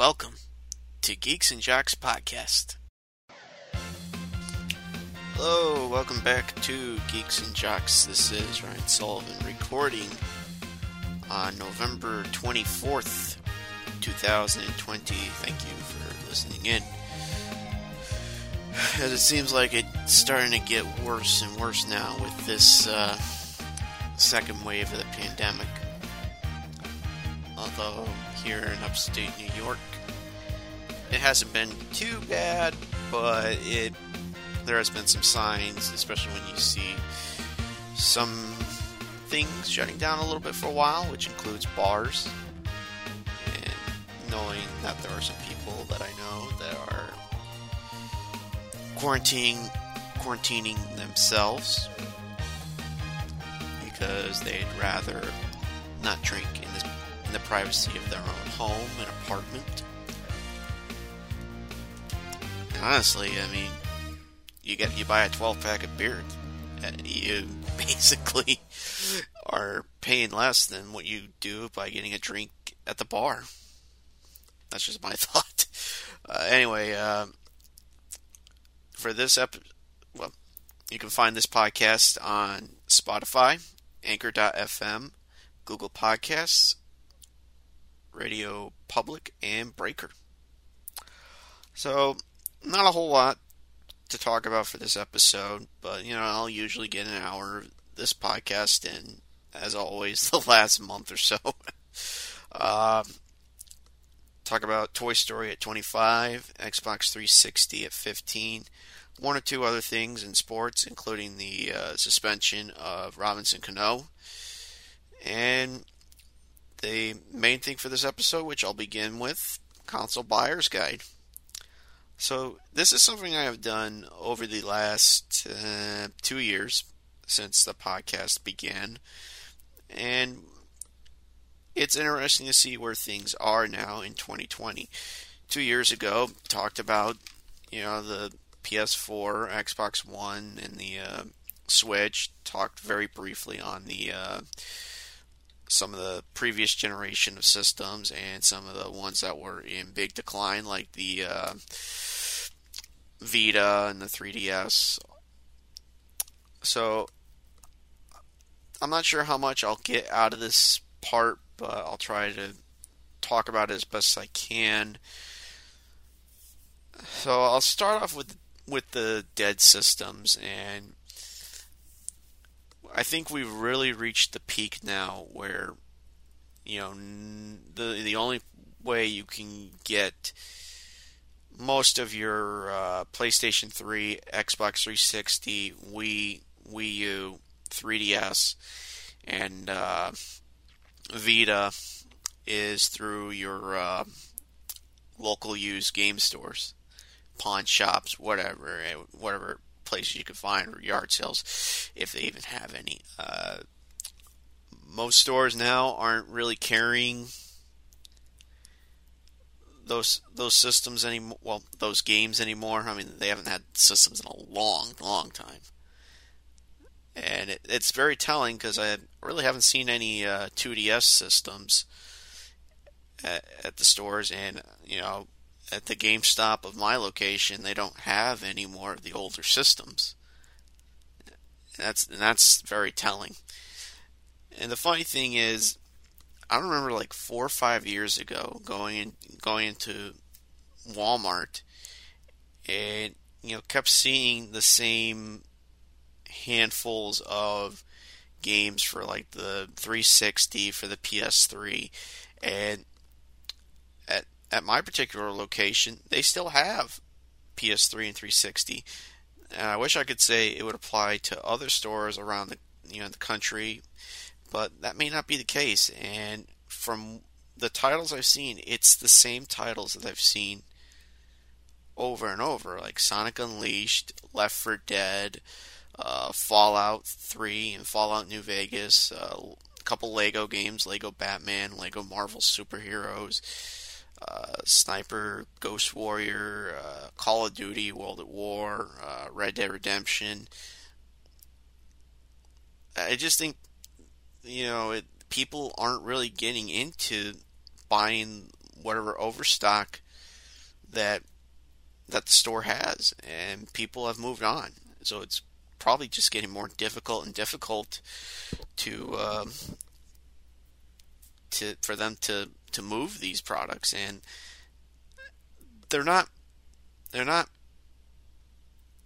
welcome to Geeks and Jocks Podcast. Hello, welcome back to Geeks and Jocks. This is Ryan Sullivan recording on November 24th, 2020. Thank you for listening in. As it seems like it's starting to get worse and worse now with this uh, second wave of the pandemic. Although here in upstate New York, it hasn't been too bad, but it there has been some signs, especially when you see some things shutting down a little bit for a while, which includes bars. And knowing that there are some people that I know that are quarantining quarantining themselves because they'd rather not drink in in the privacy of their own home and apartment. Honestly, I mean, you get you buy a 12 pack of beer, you basically are paying less than what you do by getting a drink at the bar. That's just my thought. Uh, anyway, uh, for this episode, well, you can find this podcast on Spotify, Anchor.fm, Google Podcasts, Radio Public, and Breaker. So, not a whole lot to talk about for this episode, but you know, I'll usually get an hour of this podcast in, as always, the last month or so. uh, talk about Toy Story at 25, Xbox 360 at 15, one or two other things in sports, including the uh, suspension of Robinson Cano, and the main thing for this episode, which I'll begin with, console buyer's guide. So this is something I have done over the last uh, two years since the podcast began, and it's interesting to see where things are now in 2020. Two years ago, talked about you know the PS4, Xbox One, and the uh, Switch. Talked very briefly on the uh, some of the previous generation of systems and some of the ones that were in big decline, like the uh, Vita and the 3DS. So I'm not sure how much I'll get out of this part, but I'll try to talk about it as best I can. So I'll start off with with the dead systems and I think we've really reached the peak now where you know the the only way you can get most of your uh, PlayStation 3, Xbox 360, Wii, Wii U, 3DS, and uh, Vita is through your uh, local used game stores, pawn shops, whatever, eh, whatever places you can find, or yard sales, if they even have any. Uh, most stores now aren't really carrying those those systems anymore. Well, those games anymore. I mean, they haven't had systems in a long, long time, and it, it's very telling because I really haven't seen any uh, 2DS systems at, at, the stores, and you know, at the GameStop of my location, they don't have any more of the older systems. That's that's very telling. And the funny thing is, I remember like four or five years ago going in, going into Walmart and you know kept seeing the same handfuls of games for like the 360 for the PS3 and at my particular location they still have PS3 and 360 and I wish I could say it would apply to other stores around the you know the country but that may not be the case. And from the titles I've seen, it's the same titles that I've seen over and over, like Sonic Unleashed, Left 4 Dead, uh, Fallout 3, and Fallout New Vegas. Uh, a couple Lego games, Lego Batman, Lego Marvel Superheroes. Uh, Sniper, Ghost Warrior, uh, Call of Duty, World at War, uh, Red Dead Redemption. I just think you know, it, people aren't really getting into buying whatever overstock that that the store has, and people have moved on. So it's probably just getting more difficult and difficult to um, to for them to to move these products, and they're not they're not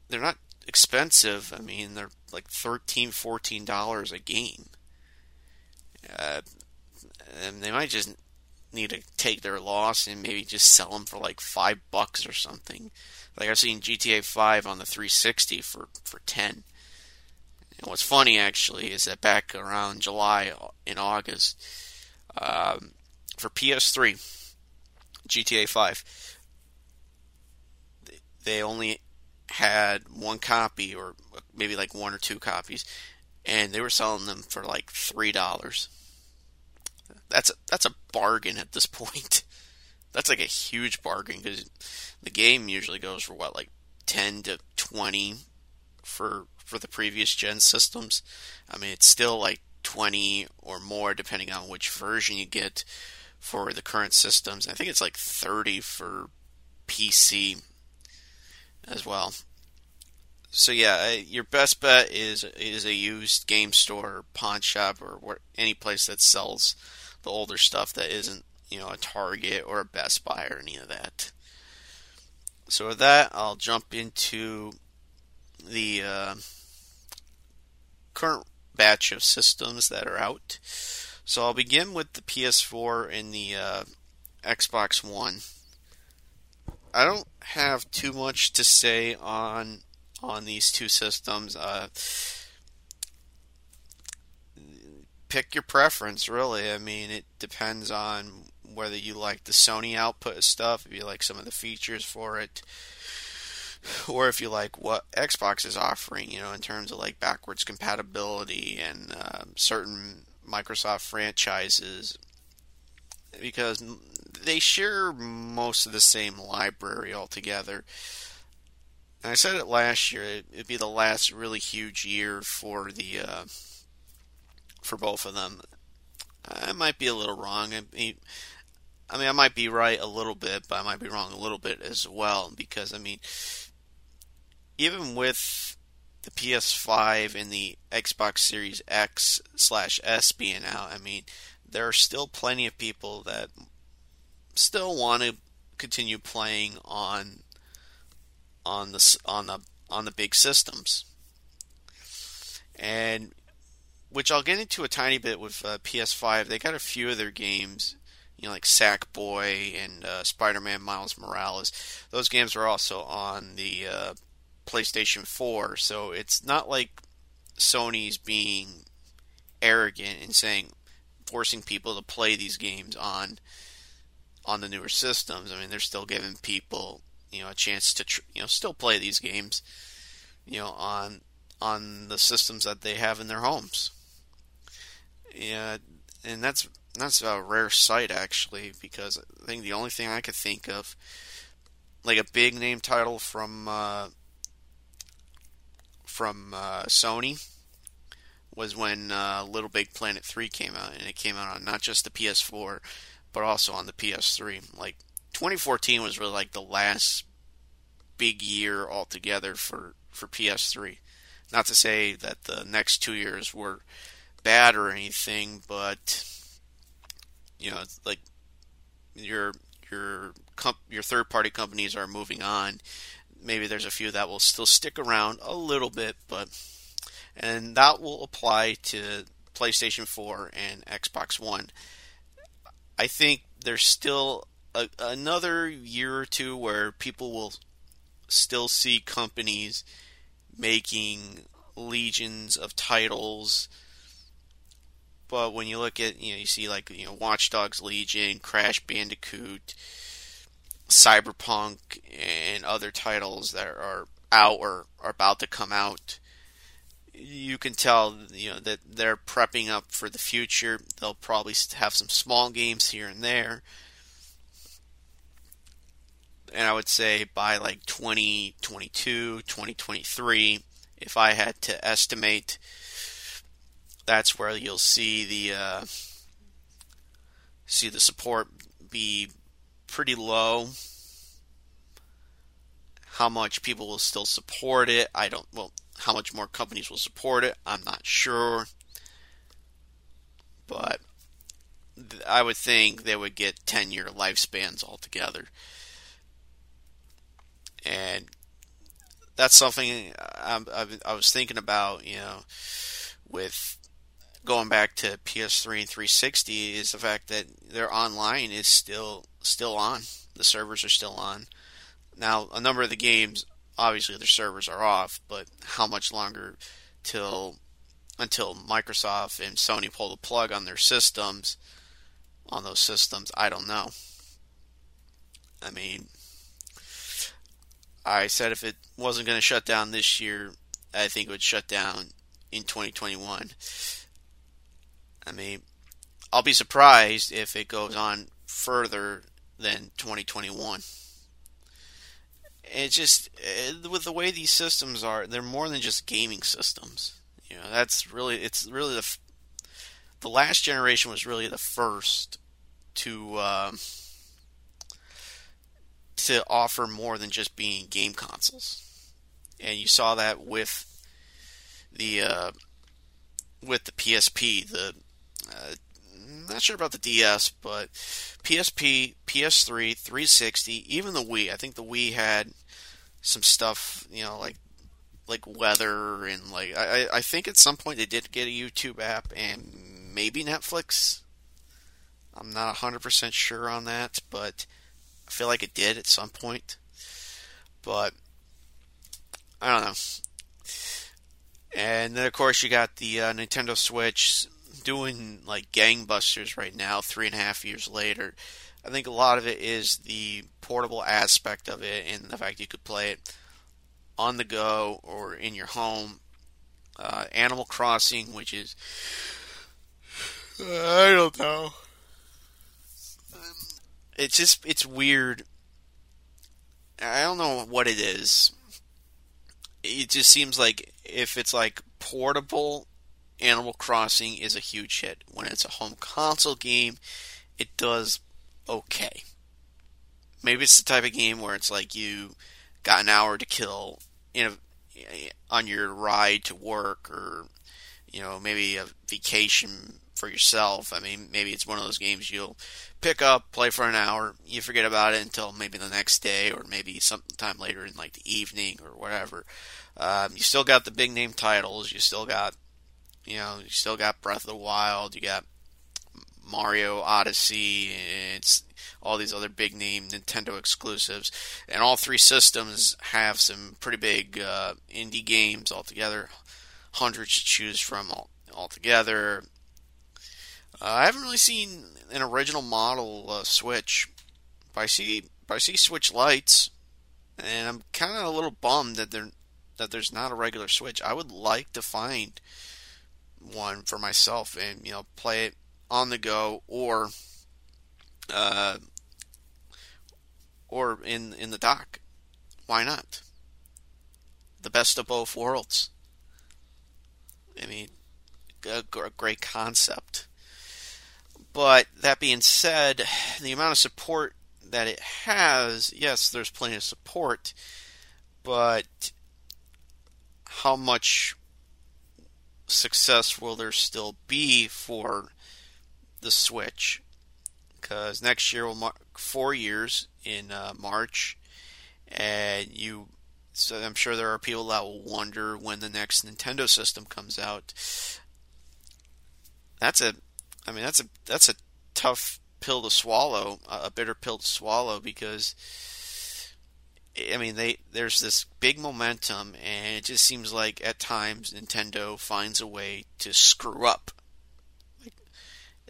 they're not expensive. I mean, they're like 13 14 dollars a game. Uh, and they might just need to take their loss and maybe just sell them for like five bucks or something. Like I've seen GTA 5 on the 360 for for 10. And what's funny actually is that back around July in August, um, for PS3, GTA 5, they only had one copy or maybe like one or two copies, and they were selling them for like three dollars. That's a, that's a bargain at this point. That's like a huge bargain because the game usually goes for what like ten to twenty for for the previous gen systems. I mean, it's still like twenty or more depending on which version you get for the current systems. I think it's like thirty for PC as well. So yeah, your best bet is is a used game store, pawn shop, or any place that sells the older stuff that isn't you know a Target or a Best Buy or any of that. So with that, I'll jump into the uh, current batch of systems that are out. So I'll begin with the PS4 and the uh, Xbox One. I don't have too much to say on on these two systems. Uh, pick your preference, really. I mean, it depends on whether you like the Sony output stuff, if you like some of the features for it, or if you like what Xbox is offering, you know, in terms of like backwards compatibility and uh, certain Microsoft franchises, because they share most of the same library altogether. And I said it last year; it'd be the last really huge year for the uh, for both of them. I might be a little wrong. I mean, I mean, I might be right a little bit, but I might be wrong a little bit as well. Because I mean, even with the PS5 and the Xbox Series X slash S being out, I mean, there are still plenty of people that still want to continue playing on on the on the on the big systems. And which I'll get into a tiny bit with uh, PS5. They got a few of their games, you know, like Sackboy and uh, Spider-Man Miles Morales. Those games are also on the uh, PlayStation 4, so it's not like Sony's being arrogant and saying forcing people to play these games on on the newer systems. I mean, they're still giving people, you know, a chance to, tr- you know, still play these games, you know, on on the systems that they have in their homes. Yeah, and that's that's a rare sight actually, because I think the only thing I could think of, like a big name title from uh, from uh, Sony, was when uh, LittleBigPlanet 3 came out, and it came out on not just the PS4, but also on the PS3. Like 2014 was really like the last big year altogether for for PS3. Not to say that the next two years were bad or anything, but you know, like your your comp- your third party companies are moving on. Maybe there's a few that will still stick around a little bit, but and that will apply to PlayStation 4 and Xbox One. I think there's still a, another year or two where people will still see companies making legions of titles but when you look at you know you see like you know Watch Dogs Legion, Crash Bandicoot, Cyberpunk, and other titles that are out or are about to come out, you can tell you know that they're prepping up for the future. They'll probably have some small games here and there. And I would say by like 2022, 2023, if I had to estimate, that's where you'll see the uh, see the support be pretty low. How much people will still support it, I don't. Well, how much more companies will support it, I'm not sure. But I would think they would get 10 year lifespans altogether. And that's something uh, I, I, I was thinking about, you know, with going back to PS3 and 360 is the fact that their online is still still on. The servers are still on. Now, a number of the games, obviously, their servers are off, but how much longer till until Microsoft and Sony pull the plug on their systems, on those systems, I don't know. I mean, I said if it wasn't going to shut down this year, I think it would shut down in 2021. I mean, I'll be surprised if it goes on further than 2021. It's just eh, with the way these systems are, they're more than just gaming systems. You know, that's really it's really the the last generation was really the first to uh, to offer more than just being game consoles, and you saw that with the uh, with the PSP, the uh, not sure about the DS, but PSP, PS3, 360, even the Wii. I think the Wii had some stuff, you know, like like weather and like I, I think at some point they did get a YouTube app and maybe Netflix. I'm not 100% sure on that, but I feel like it did at some point. But I don't know. And then of course you got the uh, Nintendo Switch doing like gangbusters right now, three and a half years later. I think a lot of it is the portable aspect of it and the fact you could play it on the go or in your home. Uh, Animal Crossing, which is I don't know. It's just it's weird. I don't know what it is. It just seems like if it's like portable Animal Crossing is a huge hit. When it's a home console game, it does okay. Maybe it's the type of game where it's like you got an hour to kill in a, on your ride to work or you know maybe a vacation for yourself. I mean, maybe it's one of those games you'll pick up, play for an hour, you forget about it until maybe the next day or maybe sometime later in like the evening or whatever. Um, you still got the big name titles. You still got you know, you still got Breath of the Wild, you got Mario Odyssey, it's all these other big name Nintendo exclusives, and all three systems have some pretty big uh, indie games altogether, hundreds to choose from all, altogether. Uh, I haven't really seen an original model uh, Switch, but I see but I see Switch Lites, and I'm kind of a little bummed that there that there's not a regular Switch. I would like to find one for myself and you know play it on the go or uh, or in in the dock. Why not? The best of both worlds. I mean, a, a great concept. But that being said, the amount of support that it has, yes, there's plenty of support, but how much success will there still be for the Switch? Because next year will mark four years in uh, March, and you. So I'm sure there are people that will wonder when the next Nintendo system comes out. That's a, I mean, that's a that's a tough pill to swallow, a bitter pill to swallow because I mean, they there's this big momentum, and it just seems like at times Nintendo finds a way to screw up. Like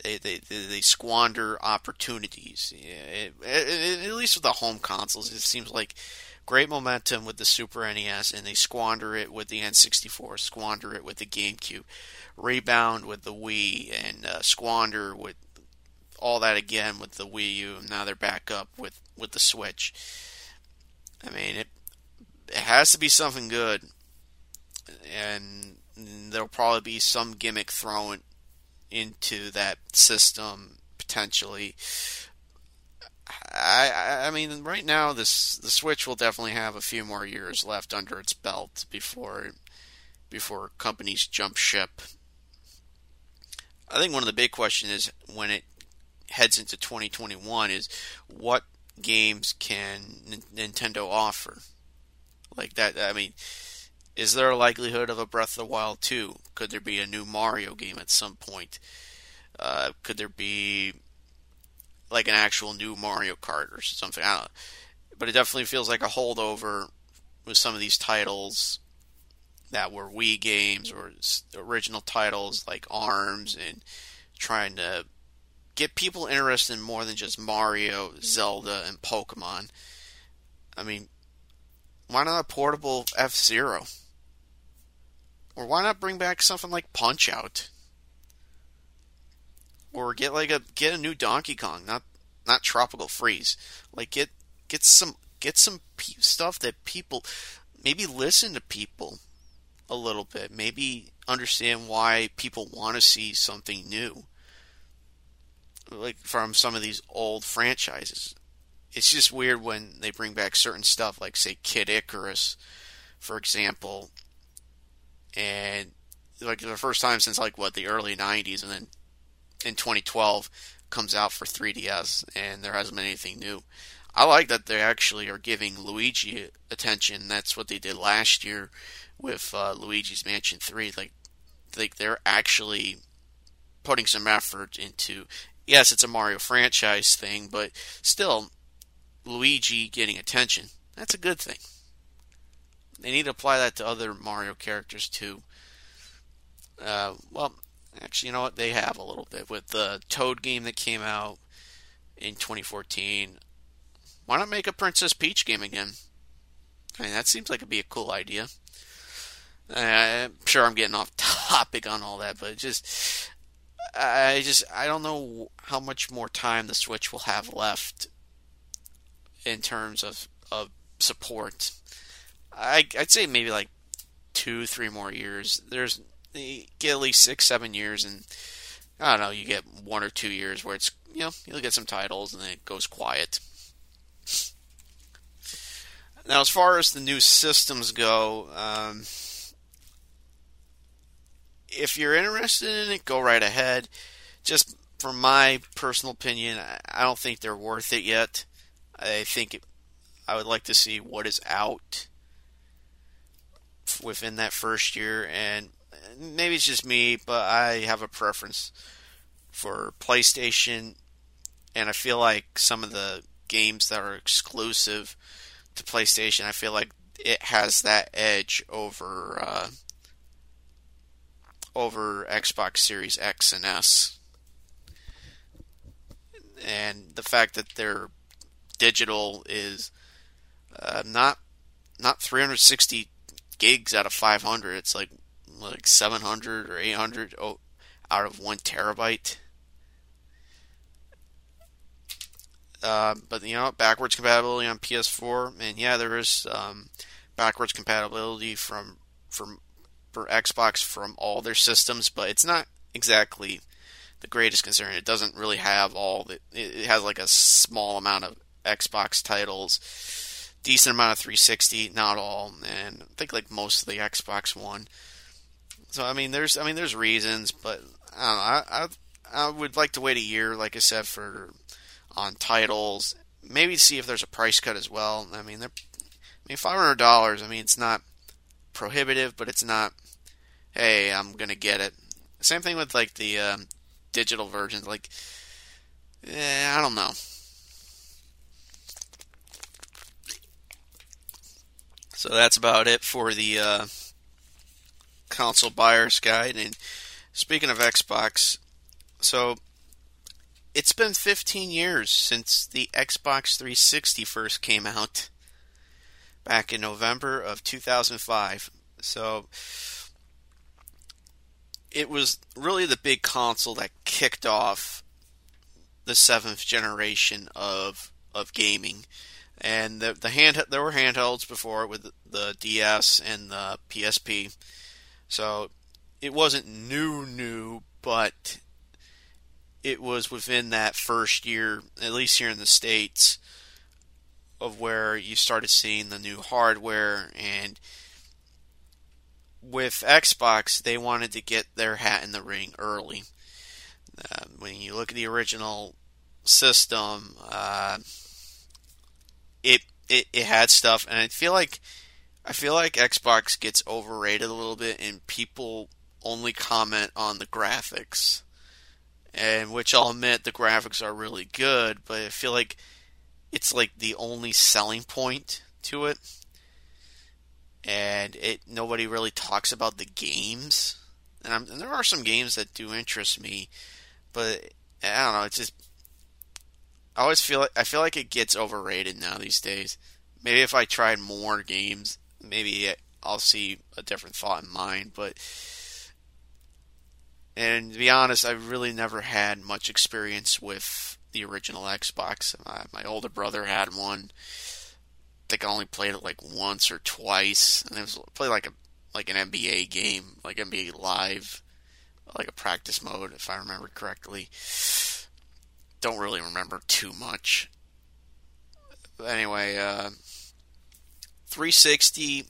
they they they squander opportunities. It, it, at least with the home consoles, it seems like great momentum with the Super NES, and they squander it with the N64, squander it with the GameCube, rebound with the Wii, and uh, squander with all that again with the Wii U. And now they're back up with with the Switch I mean, it it has to be something good, and there'll probably be some gimmick thrown into that system potentially. I, I mean, right now this the Switch will definitely have a few more years left under its belt before before companies jump ship. I think one of the big questions is when it heads into 2021 is what games can N- Nintendo offer? Like that, I mean, is there a likelihood of a Breath of the Wild 2? Could there be a new Mario game at some point? Uh, could there be like an actual new Mario Kart or something. I don't know. But it definitely feels like a holdover with some of these titles that were Wii games or original titles like ARMS and trying to get people interested in more than just Mario, Zelda, and Pokemon. I mean, why not a portable F Zero? Or why not bring back something like Punch Out? or get like a get a new Donkey Kong, not not Tropical Freeze. Like get get some get some pe- stuff that people maybe listen to people a little bit. Maybe understand why people want to see something new. Like from some of these old franchises. It's just weird when they bring back certain stuff like say Kid Icarus for example and like the first time since like what the early 90s and then in 2012 comes out for 3DS, and there hasn't been anything new. I like that they actually are giving Luigi attention. That's what they did last year with uh, Luigi's Mansion 3. Like, like they're actually putting some effort into. Yes, it's a Mario franchise thing, but still, Luigi getting attention. That's a good thing. They need to apply that to other Mario characters too. Uh, well, Actually, you know what? They have a little bit with the Toad game that came out in 2014. Why not make a Princess Peach game again? I mean, that seems like it'd be a cool idea. I'm sure I'm getting off topic on all that, but just I just I don't know how much more time the Switch will have left in terms of of support. I I'd say maybe like two, three more years. There's get at least six, seven years, and I don't know, you get one or two years where it's you know you'll get some titles and then it goes quiet. Now, as far as the new systems go, um, if you're interested in it, go right ahead. Just from my personal opinion, I don't think they're worth it yet. I think it, I would like to see what is out within that first year, and maybe it's just me, but I have a preference for PlayStation, and I feel like some of the games that are exclusive to PlayStation, I feel like it has that edge over uh, over Xbox Series X and S, and the fact that their digital is uh, not not 360 gigs out of 500. It's like like 700 or 800 out of one terabyte. Uh, but you know, backwards compatibility on PS4, and yeah, there is um, backwards compatibility from from for Xbox from all their systems, but it's not exactly the greatest concern. It doesn't really have all. It has like a small amount of Xbox titles, decent amount of 360, not all, and I think like most of the Xbox One. So I mean, there's I mean, there's reasons, but I know. I, I I would like to wait a year, like I said, for on titles. Maybe see if there's a price cut as well. I mean, they're I mean, five hundred dollars. I mean, it's not prohibitive, but it's not. Hey, I'm gonna get it. Same thing with like the um, digital versions. Like, eh, I don't know. So that's about it for the uh, console buyer's guide. And speaking of Xbox, so it's been 15 years since the Xbox 360 first came out back in November of 2005. So it was really the big console that kicked off the seventh generation of of gaming. And the the hand there were handhelds before with the DS and the PSP. So it wasn't new, new, but it was within that first year, at least here in the states, of where you started seeing the new hardware and with Xbox, they wanted to get their hat in the ring early. Uh, when you look at the original system, uh, it, it it had stuff, and I feel like I feel like Xbox gets overrated a little bit, and people only comment on the graphics. And which I'll admit the graphics are really good, but I feel like it's like the only selling point to it. And it nobody really talks about the games. And, and there are some games that do interest me, but I don't know. It's just I always feel like I feel like it gets overrated now these days. Maybe if I tried more games, maybe I'll see a different thought in mind. But and to be honest, I really never had much experience with the original Xbox. My, my older brother had one. Think I only played it like once or twice, and it was played like a like an NBA game, like NBA Live, like a practice mode, if I remember correctly. Don't really remember too much. But anyway, uh, 360.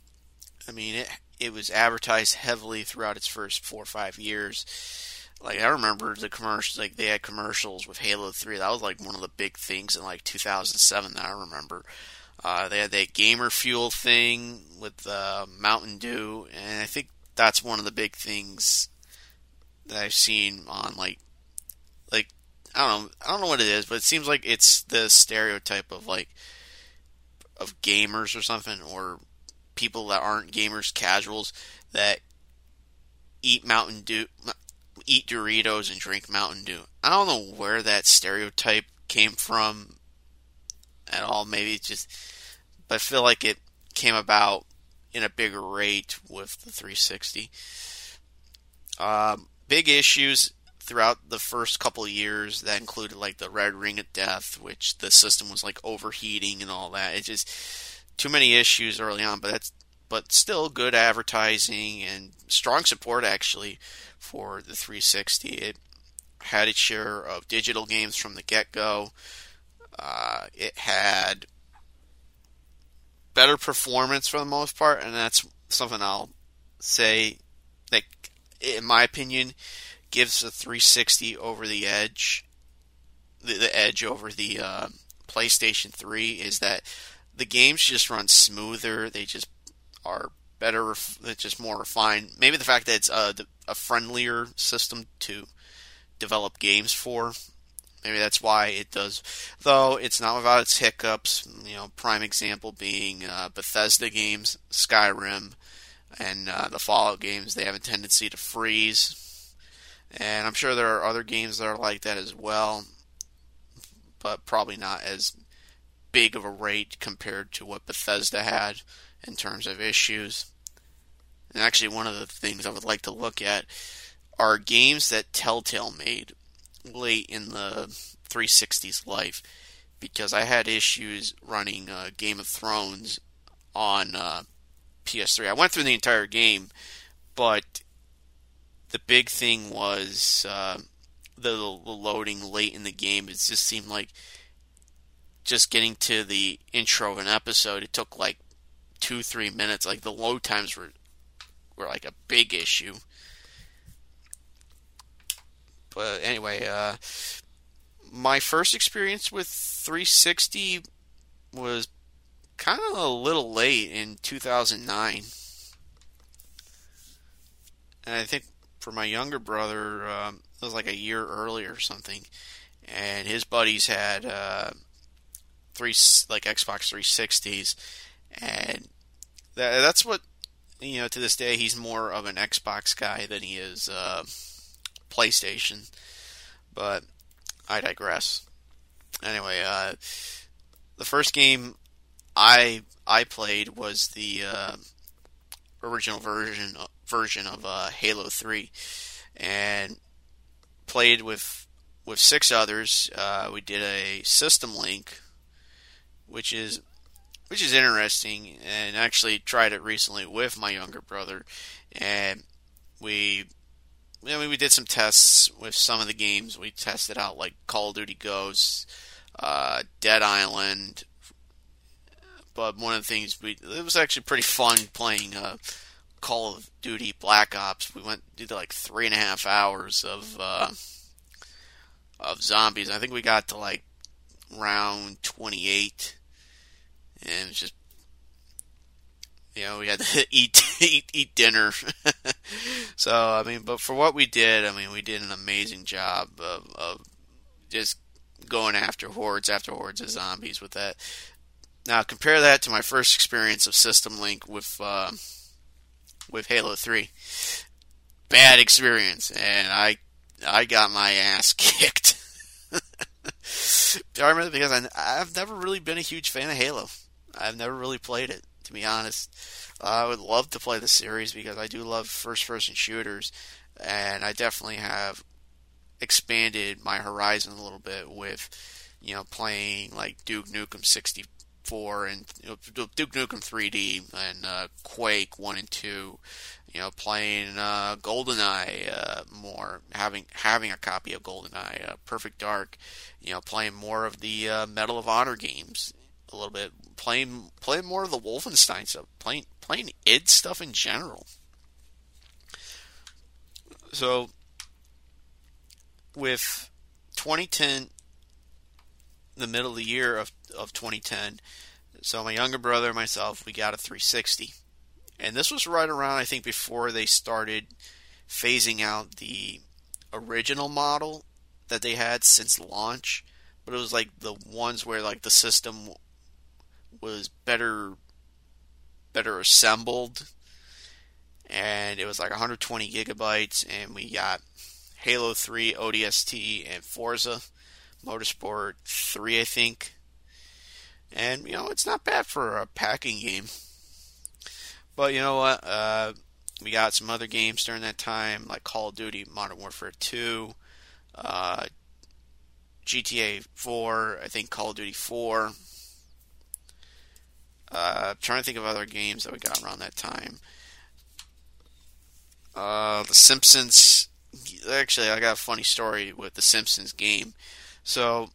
I mean, it it was advertised heavily throughout its first four or five years. Like I remember the commercials, like they had commercials with Halo Three. That was like one of the big things in like 2007 that I remember. Uh, they had that gamer fuel thing with uh, Mountain Dew, and I think that's one of the big things that I've seen on like like I don't know I don't know what it is, but it seems like it's the stereotype of like of gamers or something or people that aren't gamers, casuals that eat Mountain Dew, eat Doritos and drink Mountain Dew. I don't know where that stereotype came from at all. Maybe it's just, but I feel like it came about in a bigger rate with the 360. Um, big issues throughout the first couple years that included like the red ring of death, which the system was like overheating and all that. It's just too many issues early on, but that's but still good advertising and strong support actually for the 360. It had its share of digital games from the get go. Uh, it had better performance for the most part, and that's something I'll say that, in my opinion, gives the 360 over the edge. The, the edge over the uh, PlayStation 3 is that the games just run smoother. They just are better. It's just more refined. Maybe the fact that it's a, a friendlier system to develop games for. Maybe that's why it does. Though it's not without its hiccups. You know, prime example being uh, Bethesda games, Skyrim, and uh, the Fallout games. They have a tendency to freeze. And I'm sure there are other games that are like that as well, but probably not as big of a rate compared to what Bethesda had in terms of issues. And actually, one of the things I would like to look at are games that Telltale made late in the 360's life. Because I had issues running uh, Game of Thrones on uh, PS3. I went through the entire game, but the big thing was uh, the, the loading late in the game. It just seemed like just getting to the intro of an episode, it took like two, three minutes. Like the load times were were like a big issue. But anyway, uh, my first experience with 360 was kind of a little late in 2009. And I think for my younger brother, um, it was like a year earlier or something. And his buddies had uh, three like Xbox 360s, and that, that's what you know. To this day, he's more of an Xbox guy than he is uh, PlayStation. But I digress. Anyway, uh, the first game I I played was the uh, original version version of uh, Halo Three, and played with with six others. Uh, we did a system link, which is which is interesting, and actually tried it recently with my younger brother, and we I mean, we did some tests with some of the games. We tested out like Call of Duty Ghosts, uh, Dead Island. But one of the things we it was actually pretty fun playing uh, Call of Duty Black Ops. We went did like three and a half hours of uh, of zombies. I think we got to like round twenty eight, and it was just you know, we had to eat eat eat dinner. so I mean, but for what we did, I mean, we did an amazing job of, of just going after hordes after hordes of zombies with that. Now compare that to my first experience of System Link with uh, with Halo Three. Bad experience, and I I got my ass kicked. I remember because I, I've never really been a huge fan of Halo. I've never really played it to be honest. I would love to play the series because I do love first person shooters, and I definitely have expanded my horizon a little bit with, you know, playing like Duke Nukem 64 and you know, Duke Nukem 3D and uh, Quake 1 and 2. You know, playing uh, GoldenEye uh, more, having having a copy of GoldenEye, uh, Perfect Dark. You know, playing more of the uh, Medal of Honor games a little bit, playing playing more of the Wolfenstein stuff, playing playing id stuff in general. So with 2010, the middle of the year of of 2010, so my younger brother and myself, we got a 360, and this was right around I think before they started phasing out the original model that they had since launch but it was like the ones where like the system was better better assembled. And it was like 120 gigabytes and we got Halo 3 ODST and Forza Motorsport 3 I think. And you know it's not bad for a pack-in game. But you know what? Uh, we got some other games during that time like Call of Duty Modern Warfare 2 uh, GTA 4 I think Call of Duty 4 uh, trying to think of other games that we got around that time. Uh, the Simpsons. Actually, I got a funny story with the Simpsons game. So,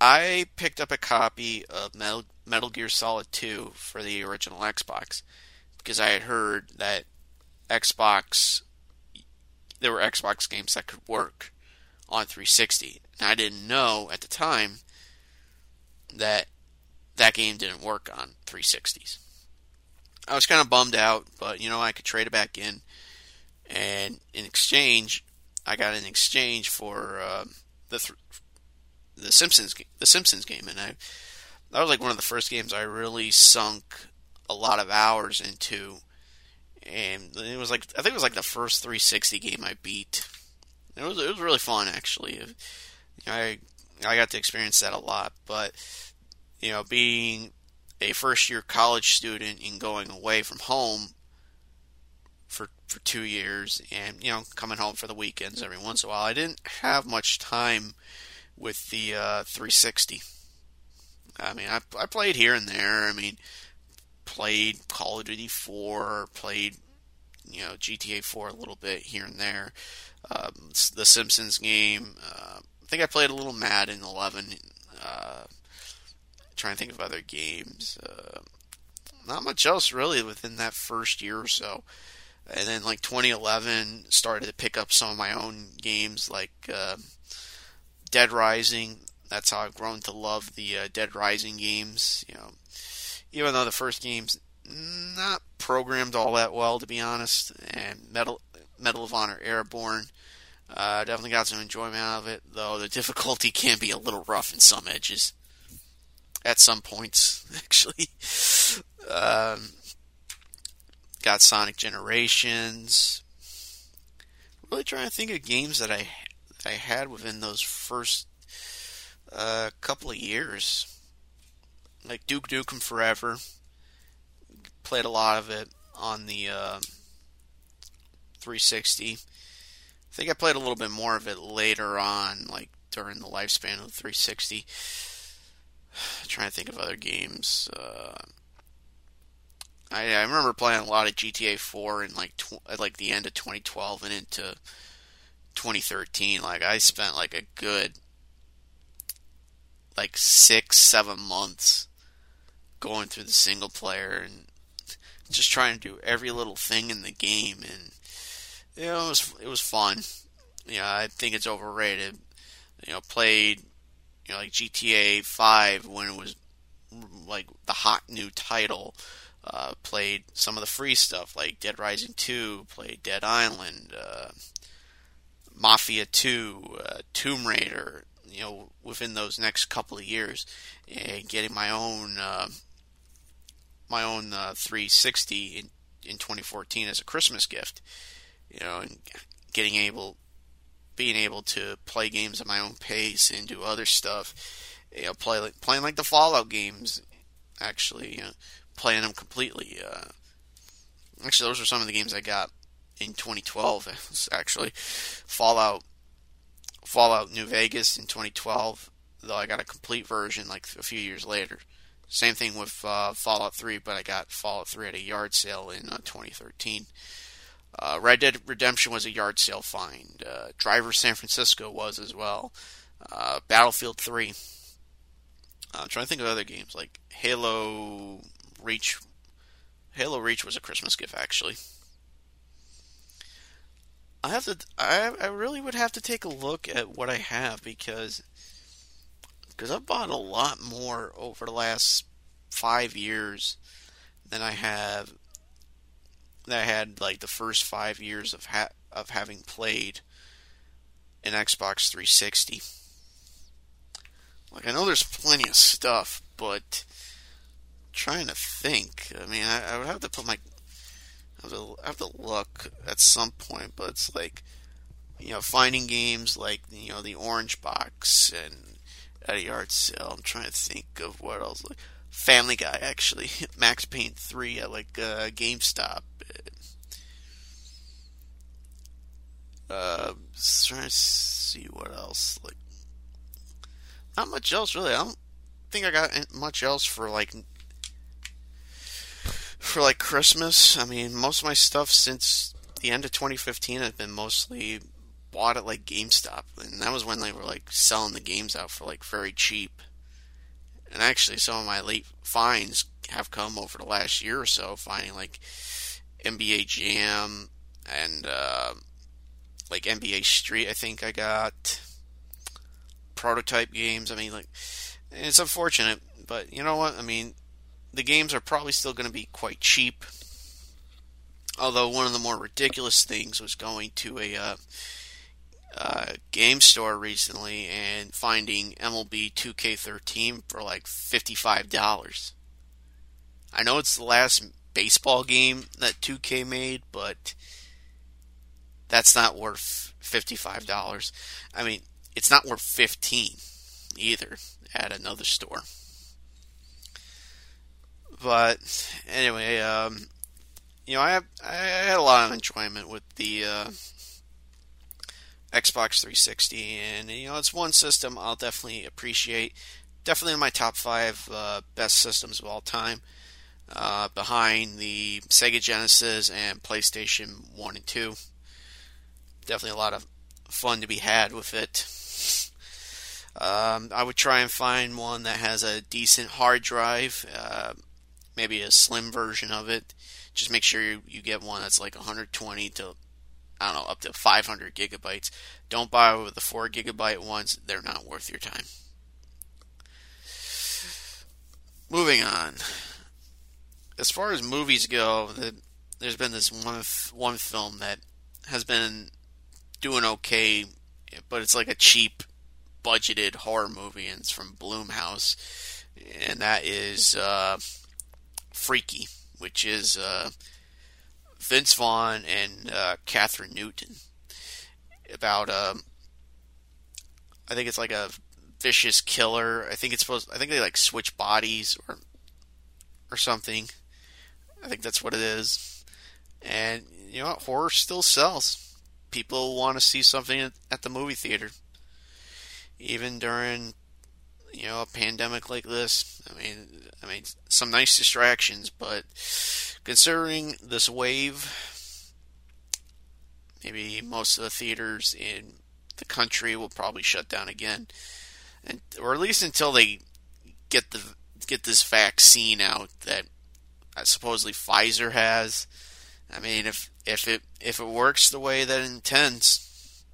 I picked up a copy of Metal, Metal Gear Solid 2 for the original Xbox because I had heard that Xbox there were Xbox games that could work on 360. And I didn't know at the time that that game didn't work on 360s. I was kind of bummed out, but you know I could trade it back in, and in exchange, I got an exchange for uh, the th- the Simpsons the Simpsons game, and I that was like one of the first games I really sunk a lot of hours into, and it was like I think it was like the first 360 game I beat. It was it was really fun actually. I I got to experience that a lot, but you know, being a first year college student and going away from home for for two years and you know coming home for the weekends every once in a while I didn't have much time with the uh, 360 I mean I, I played here and there. I mean played Call of Duty 4 played you know GTA 4 a little bit here and there. Um, the Simpsons game uh, I think I played a little Madden 11 uh, trying to think of other games. Uh, not much else really within that first year or so. And then like 2011 started to pick up some of my own games like uh, Dead Rising. That's how I've grown to love the uh, Dead Rising games. You know, even though the first game's not programmed all that well, to be honest. And Medal Medal of Honor Airborne, uh, definitely got some enjoyment out of it. Though the difficulty can be a little rough in some edges at some points, actually. Um, got Sonic Generations. Really trying to think of games that I that I had within those first uh, couple of years, like Duke Nukem Forever. Played a lot of it on the uh, 360. I think I played a little bit more of it later on, like during the lifespan of the 360 trying to think of other games. Uh, I, I remember playing a lot of GTA 4 in like tw- at like the end of 2012 and into 2013. Like I spent like a good like six, seven months going through the single player and just trying to do every little thing in the game, and you know it was it was fun. Know, I think it's overrated. You know, played you know like GTA Five when it was like the hot new title. Uh, played some of the free stuff like Dead Rising 2, played Dead Island, uh, Mafia 2, uh, Tomb Raider, you know, within those next couple of years, and getting my own uh, my own uh, 360 in in 2014 as a Christmas gift, you know, and getting able being able to play games at my own pace and do other stuff, you know, play like playing like the Fallout games, actually, you know, playing them completely. Uh, actually, those were some of the games I got in 2012. Actually, Fallout, Fallout New Vegas in 2012. Though I got a complete version like a few years later. Same thing with uh, Fallout 3, but I got Fallout 3 at a yard sale in uh, 2013. Uh, Red Dead Redemption was a yard sale find. Uh, Driver San Francisco was as well. Uh, Battlefield 3. I'm trying to think of other games like Halo Reach. Halo Reach was a Christmas gift, actually. I have to. I I really would have to take a look at what I have because because I've bought a lot more over the last five years than I have that I had like the first five years of ha- of having played an Xbox 360. Like I know there's plenty of stuff, but trying to think. I mean, I, I would have to put my I have to, I have to look at some point, but it's like you know finding games like you know the Orange Box and at a yard sale. I'm trying to think of what else. Like Family Guy, actually, Max Payne three at like uh, GameStop. Uh, trying to see what else. Like, not much else really. I don't think I got much else for like for like Christmas. I mean, most of my stuff since the end of 2015 has been mostly bought at like GameStop, and that was when they were like selling the games out for like very cheap. And actually, some of my late finds have come over the last year or so, finding like NBA Jam and uh, like NBA Street. I think I got prototype games. I mean, like it's unfortunate, but you know what? I mean, the games are probably still going to be quite cheap. Although one of the more ridiculous things was going to a uh, uh, game store recently and finding MLB 2K13 for like $55. I know it's the last baseball game that 2K made, but that's not worth $55. I mean, it's not worth 15 either at another store. But anyway, um, you know, I have, I had a lot of enjoyment with the uh, Xbox 360, and you know, it's one system I'll definitely appreciate. Definitely in my top five uh, best systems of all time, uh, behind the Sega Genesis and PlayStation 1 and 2. Definitely a lot of fun to be had with it. Um, I would try and find one that has a decent hard drive. Uh, maybe a slim version of it. Just make sure you, you get one that's like 120 to I don't know up to 500 gigabytes. Don't buy the four gigabyte ones; they're not worth your time. Moving on. As far as movies go, there's been this one one film that has been doing okay, but it's like a cheap, budgeted horror movie, and it's from Blumhouse, and that is uh, Freaky, which is uh, Vince Vaughn and uh, Kathryn Newton about um, I think it's like a vicious killer. I think it's supposed. I think they like switch bodies or or something. I think that's what it is. And you know, what? horror still sells. People want to see something at the movie theater, even during you know a pandemic like this. I mean, I mean some nice distractions, but considering this wave, maybe most of the theaters in the country will probably shut down again, and or at least until they get the get this vaccine out that uh, supposedly Pfizer has. I mean, if if it if it works the way that it intends,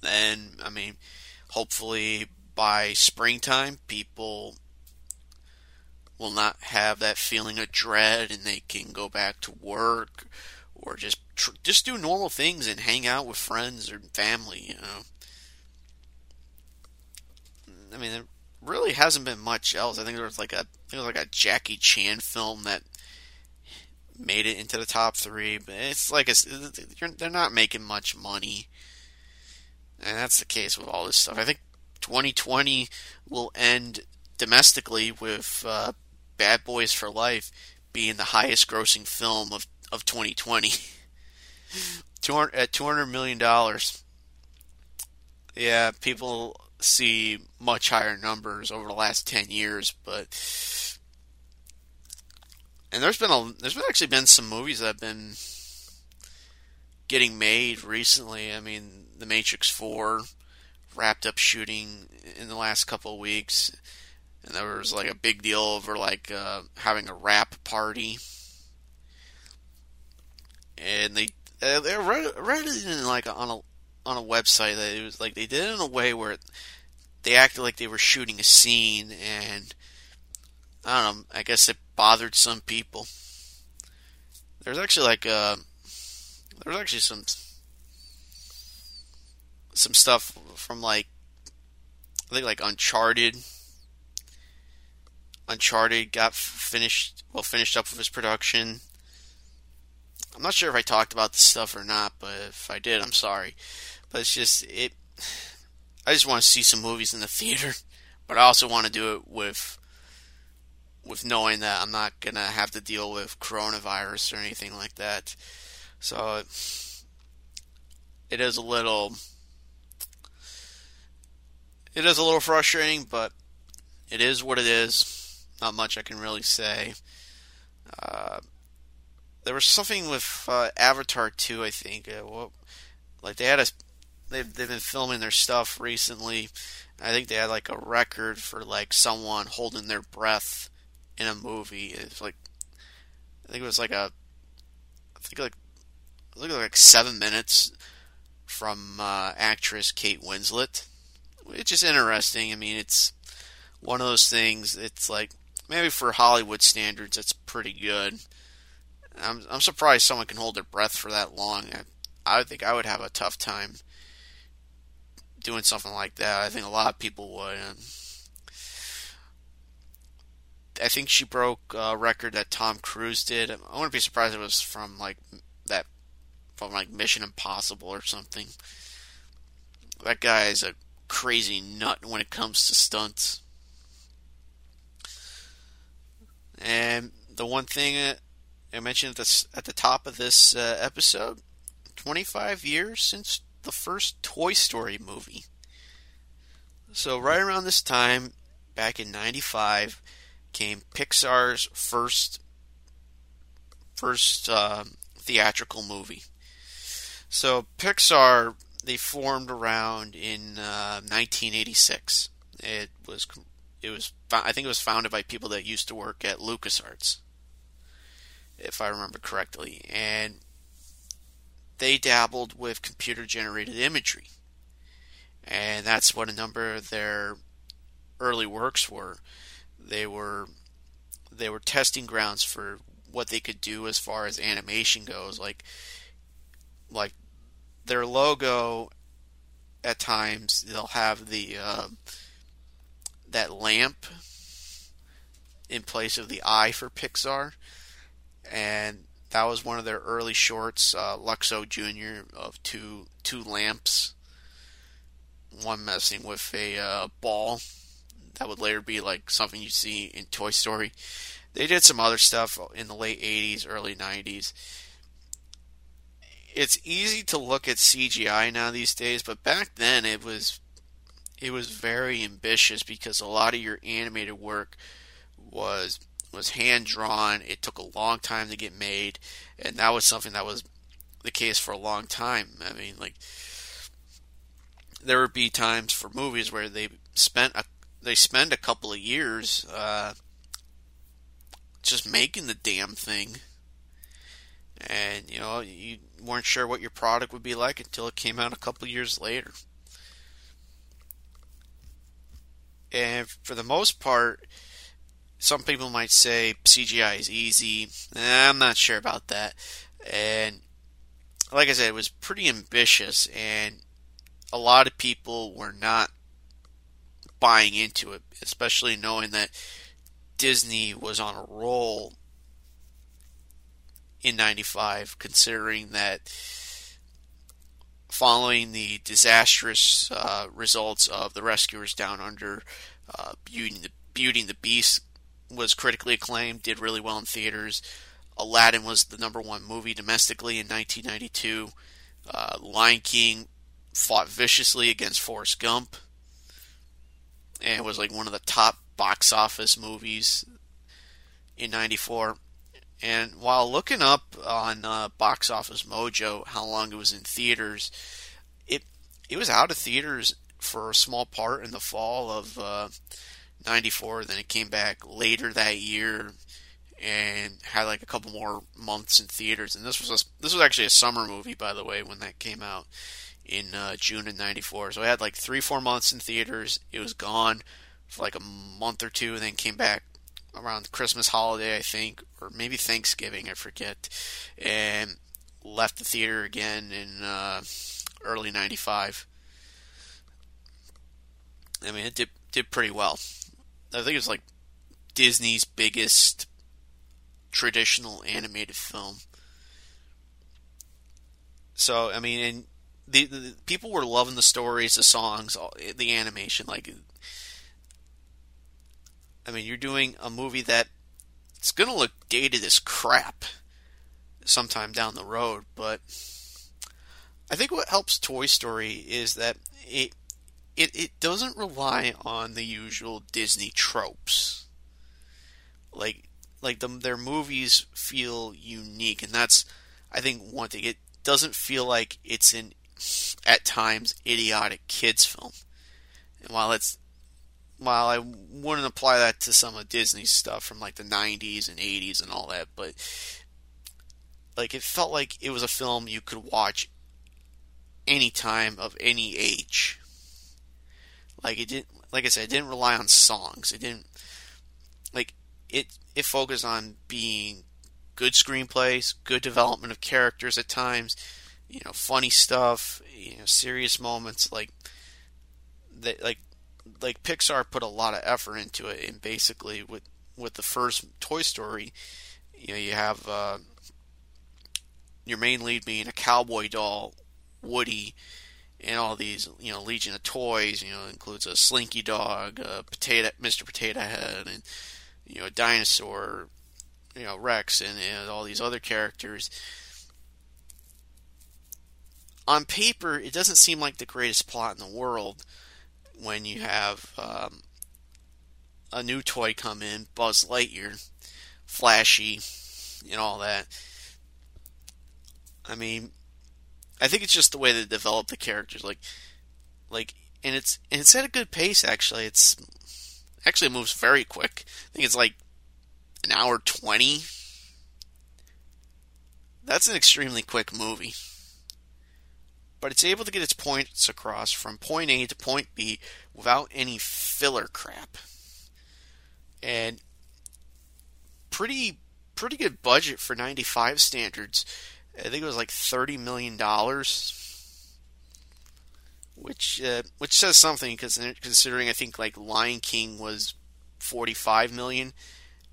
then I mean, hopefully by springtime, people will not have that feeling of dread, and they can go back to work or just just do normal things and hang out with friends or family. You know, I mean, there really hasn't been much else. I think there was like a there was like a Jackie Chan film that made it into the top three, but it's like a, they're not making much money, and that's the case with all this stuff. I think 2020 will end domestically with uh, Bad Boys for Life being the highest grossing film of, of 2020. 200, at $200 million. Yeah, people see much higher numbers over the last 10 years, but. And there's been a there's been actually been some movies that have been getting made recently. I mean, The Matrix 4 wrapped up shooting in the last couple of weeks, and there was like a big deal over like uh, having a wrap party, and they uh, they read, read it in like on a on a website that it was like they did it in a way where they acted like they were shooting a scene, and I don't know. I guess it bothered some people. There's actually like uh, there's actually some some stuff from like I think like Uncharted. Uncharted got finished well finished up with his production. I'm not sure if I talked about this stuff or not, but if I did, I'm sorry. But it's just it. I just want to see some movies in the theater, but I also want to do it with with knowing that I'm not gonna have to deal with coronavirus or anything like that. So it is a little it is a little frustrating, but it is what it is. Not much I can really say. Uh, there was something with uh, Avatar 2, I think. Uh, well, like they had a, they've they've been filming their stuff recently. I think they had like a record for like someone holding their breath in a movie. It's like I think it was like a, I think like, I think like seven minutes from uh, actress Kate Winslet it's just interesting. I mean, it's one of those things. It's like maybe for Hollywood standards, it's pretty good. I'm I'm surprised someone can hold their breath for that long. I, I think I would have a tough time doing something like that. I think a lot of people would. And I think she broke a record that Tom Cruise did. I wouldn't be surprised if it was from like that, from like Mission Impossible or something. That guy is a crazy nut when it comes to stunts. And the one thing I mentioned at the, at the top of this uh, episode 25 years since the first Toy Story movie. So, right around this time, back in 95, came Pixar's first first uh, theatrical movie. So Pixar they formed around in uh, 1986. It was it was I think it was founded by people that used to work at LucasArts, if I remember correctly, and they dabbled with computer generated imagery, and that's what a number of their early works were. They were they were testing grounds for what they could do as far as animation goes, like like their logo at times they'll have the uh, that lamp in place of the eye for Pixar, and that was one of their early shorts, uh, Luxo Junior, of two two lamps, one messing with a uh, ball. That would later be like something you see in Toy Story. They did some other stuff in the late '80s, early '90s it's easy to look at CGI now these days, but back then it was it was very ambitious because a lot of your animated work was was hand drawn. It took a long time to get made, and that was something that was the case for a long time. I mean, like there would be times for movies where they spent a they spend a couple of years uh, just making the damn thing, and you know you weren't sure what your product would be like until it came out a couple years later. And for the most part, some people might say CGI is easy. Eh, I'm not sure about that. And like I said, it was pretty ambitious, and a lot of people were not buying into it, especially knowing that Disney was on a roll in 95, considering that following the disastrous uh, results of The Rescuers Down Under, uh, Beauty, the, Beauty and the Beast was critically acclaimed, did really well in theaters. Aladdin was the number one movie domestically in 1992. Uh, Lion King fought viciously against Forrest Gump and was like one of the top box office movies in 94. And while looking up on uh, Box Office Mojo how long it was in theaters, it it was out of theaters for a small part in the fall of uh, 94. Then it came back later that year and had like a couple more months in theaters. And this was a, this was actually a summer movie, by the way, when that came out in uh, June of '94. So I had like three, four months in theaters. It was gone for like a month or two, and then came back around the Christmas holiday, I think, or maybe Thanksgiving, I forget, and left the theater again in uh, early '95. I mean, it did did pretty well. I think it was like Disney's biggest traditional animated film. So I mean, and the, the people were loving the stories, the songs, all, the animation. Like, I mean, you're doing a movie that it's gonna look dated as crap sometime down the road, but I think what helps Toy Story is that it it it doesn't rely on the usual Disney tropes. Like like the, their movies feel unique, and that's I think one thing. It doesn't feel like it's an at times idiotic kids film. And while it's while I wouldn't apply that to some of Disney's stuff from like the 90s and 80s and all that, but like it felt like it was a film you could watch any time of any age. Like it didn't like I said, it didn't rely on songs. It didn't like it it focused on being good screenplays, good development of characters at times, you know, funny stuff, you know, serious moments like that like like Pixar put a lot of effort into it and basically with with the first Toy Story, you know, you have uh, your main lead being a cowboy doll, Woody, and all these, you know, legion of toys. You know, includes a Slinky Dog, a Potato, Mr. Potato Head, and you know, a dinosaur, you know, Rex, and, and all these other characters on paper, it doesn't seem like the greatest plot in the world when you have um, a new toy come in, Buzz Lightyear, flashy, and all that. I mean, I think it's just the way they develop the characters, like, like, and it's and it's at a good pace. Actually, it's actually moves very quick. I think it's like an hour twenty. That's an extremely quick movie but it's able to get its points across from point A to point B without any filler crap. And pretty pretty good budget for 95 standards. I think it was like 30 million dollars. Which uh, which says something because considering I think like Lion King was 45 million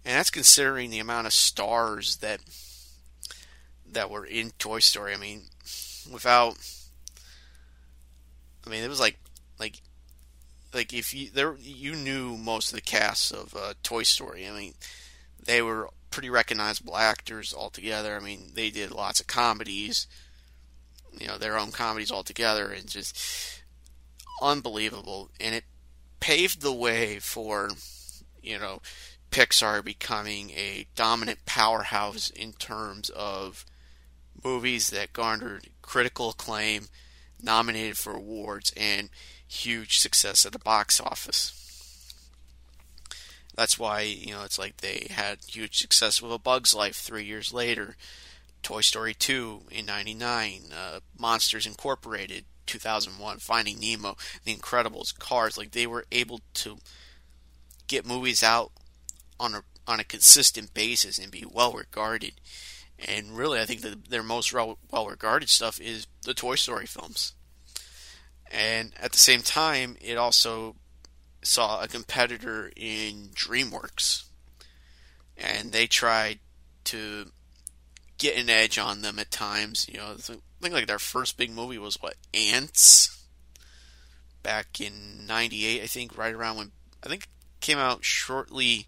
and that's considering the amount of stars that that were in Toy Story. I mean, without I mean, it was like like like if you there you knew most of the cast of uh, Toy Story. I mean, they were pretty recognizable actors altogether. I mean, they did lots of comedies, you know, their own comedies altogether, and just unbelievable, and it paved the way for, you know, Pixar becoming a dominant powerhouse in terms of movies that garnered critical acclaim, nominated for awards, and huge success at the box office. That's why, you know, it's like they had huge success with A Bug's Life three years later, Toy Story 2 in 99, uh, Monsters Incorporated 2001, Finding Nemo, The Incredibles, Cars. Like, they were able to get movies out on a, on a consistent basis and be well regarded. And really, I think that their most well regarded stuff is the Toy Story films. And at the same time, it also saw a competitor in DreamWorks, and they tried to get an edge on them at times. You know, I think like their first big movie was what Antz back in '98, I think, right around when I think came out shortly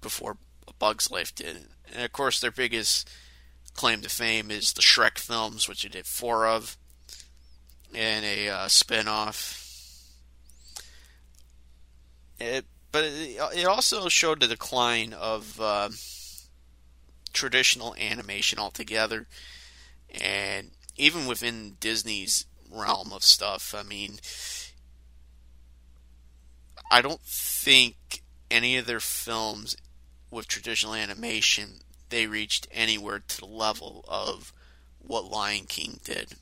before Bugs Life did, and of course their biggest claim to fame is the Shrek films, which they did four of, and a uh, spin-off it, but it, also showed the decline of uh, traditional animation altogether, and even within Disney's realm of stuff. I mean, I don't think any of their films with traditional animation they reached anywhere to the level of what Lion King did.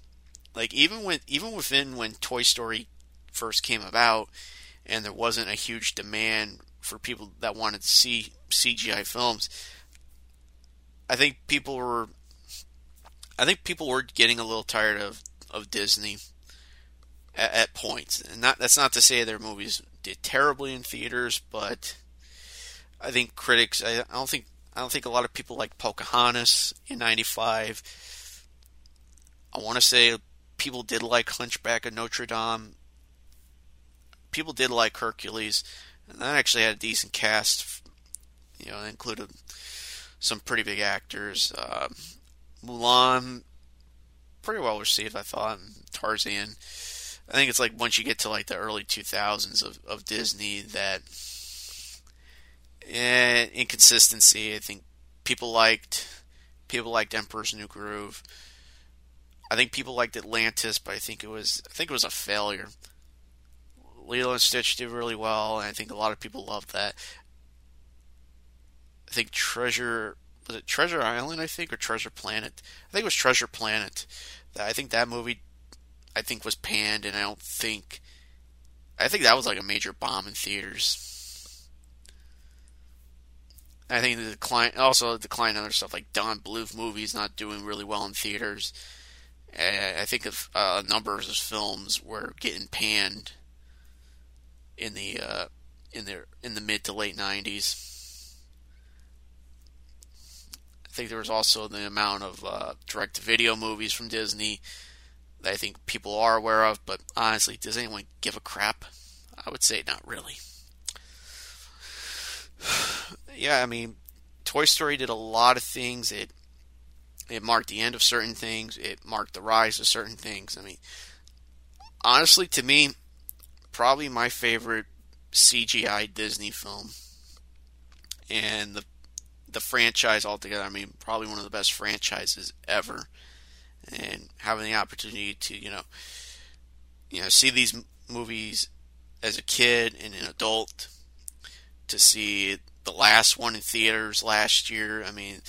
Like even with even within when Toy Story first came about, and there wasn't a huge demand for people that wanted to see CGI films. I think people were I think people were getting a little tired of, of Disney at, at points. And not that's not to say their movies did terribly in theaters, but I think critics I, I don't think I don't think a lot of people like Pocahontas in 95. I want to say people did like Hunchback of Notre Dame people did like Hercules, and that actually had a decent cast. You know, included some pretty big actors. Uh, Mulan, pretty well received, I thought. And Tarzan. I think it's like once you get to like the early 2000s of, of Disney that eh, inconsistency. I think people liked people liked Emperor's New Groove. I think people liked Atlantis, but I think it was I think it was a failure. Lilo and Stitch did really well, and I think a lot of people loved that. I think Treasure was it Treasure Island, I think, or Treasure Planet? I think it was Treasure Planet. I think that movie, I think, was panned, and I don't think, I think that was like a major bomb in theaters. I think the decline, also the decline other stuff like Don Bluth movies not doing really well in theaters. I think of uh, a number of films were getting panned in the uh, in the in the mid to late '90s. I think there was also the amount of uh, direct-to-video movies from Disney that I think people are aware of, but honestly, does anyone give a crap? I would say not really. yeah, I mean, Toy Story did a lot of things. It it marked the end of certain things. It marked the rise of certain things. I mean, honestly, to me, probably my favorite CGI Disney film, and the the franchise altogether. I mean, probably one of the best franchises ever, and having the opportunity to you know, you know, see these movies as a kid and an adult, to see the last one in theaters last year. I mean,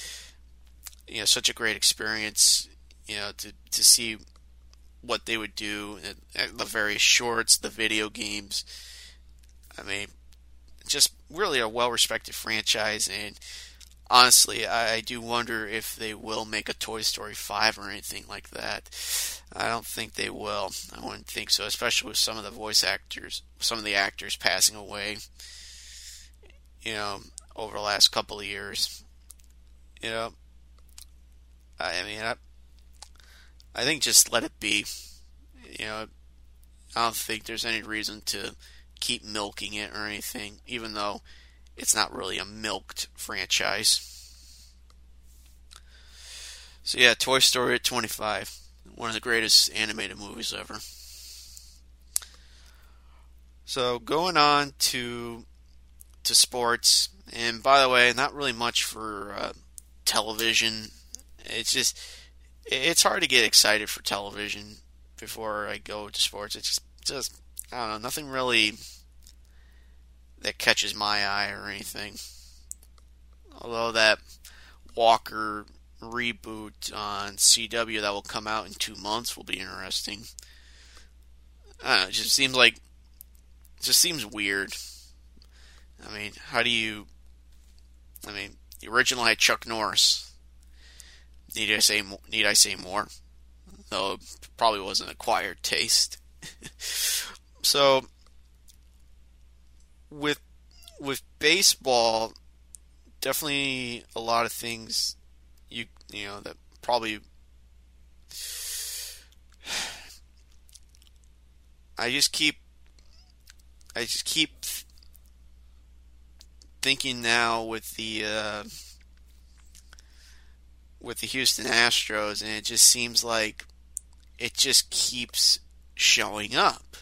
you know, such a great experience. You know, to to see what they would do, the various shorts, the video games. I mean, just really a well respected franchise, and honestly, I, do wonder if they will make a Toy Story 5 or anything like that. I don't think they will. I wouldn't think so, especially with some of the voice actors, some of the actors passing away, you know, over the last couple of years. You know, I mean, I, I think just let it be. You know, I don't think there's any reason to keep milking it or anything, even though it's not really a milked franchise. So yeah, Toy Story at 25, one of the greatest animated movies ever. So going on to to sports, and by the way, not really much for uh, television. It's just it's hard to get excited for television before I go to sports. It's just just I don't know, nothing really that catches my eye or anything. Although that Walker reboot on CW that will come out in two months will be interesting. I don't Know, it just seems like it just seems weird. I mean, how do you? I mean, the original had Chuck Norris. Need I say? Need I say more? Though it probably wasn't acquired taste. so, with with baseball, definitely a lot of things you you know that probably I just keep I just keep thinking now with the uh, with the Houston Astros, and it just seems like it just keeps showing up.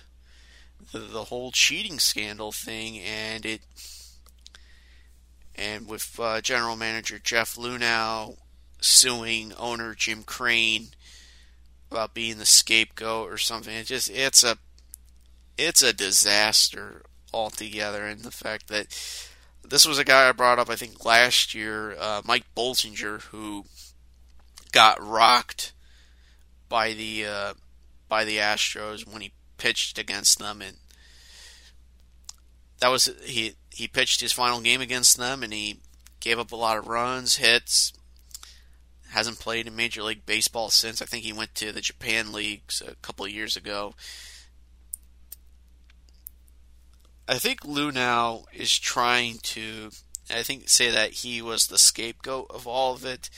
The, the whole cheating scandal thing, and it and with uh, general manager Jeff Luhnow suing owner Jim Crane about being the scapegoat or something. It just it's a it's a disaster altogether, and the fact that this was a guy I brought up I think last year, uh, Mike Bolsinger, who got rocked by the uh, by the Astros when he pitched against them, and that was he he pitched his final game against them, and he gave up a lot of runs, hits, hasn't played in Major League Baseball since. I think he went to the Japan leagues a couple of years ago. I think Luhnow is trying to, I think, say that he was the scapegoat of all of it,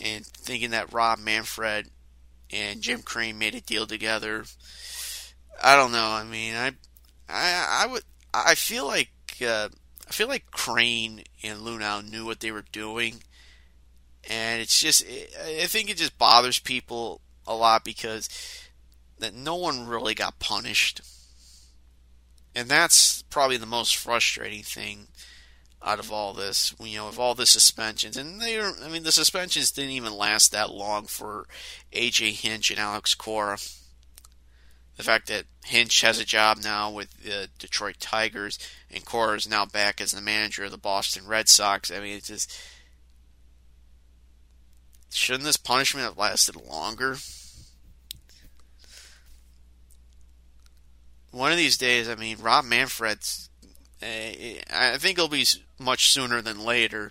and thinking that Rob Manfred and Jim Crane made a deal together. I don't know. I mean, I, I, I would, I feel like, uh, I feel like Crane and Luhnow knew what they were doing and it's just I think it just bothers people a lot because that no one really got punished, and that's probably the most frustrating thing out of all this. You know, of all the suspensions, and they are, I mean, the suspensions didn't even last that long for AJ Hinch and Alex Cora. The fact that Hinch has a job now with the Detroit Tigers and Cora is now back as the manager of the Boston Red Sox. I mean, it's just Shouldn't this punishment have lasted longer? One of these days, I mean, Rob Manfred's. Uh, I think it'll be much sooner than later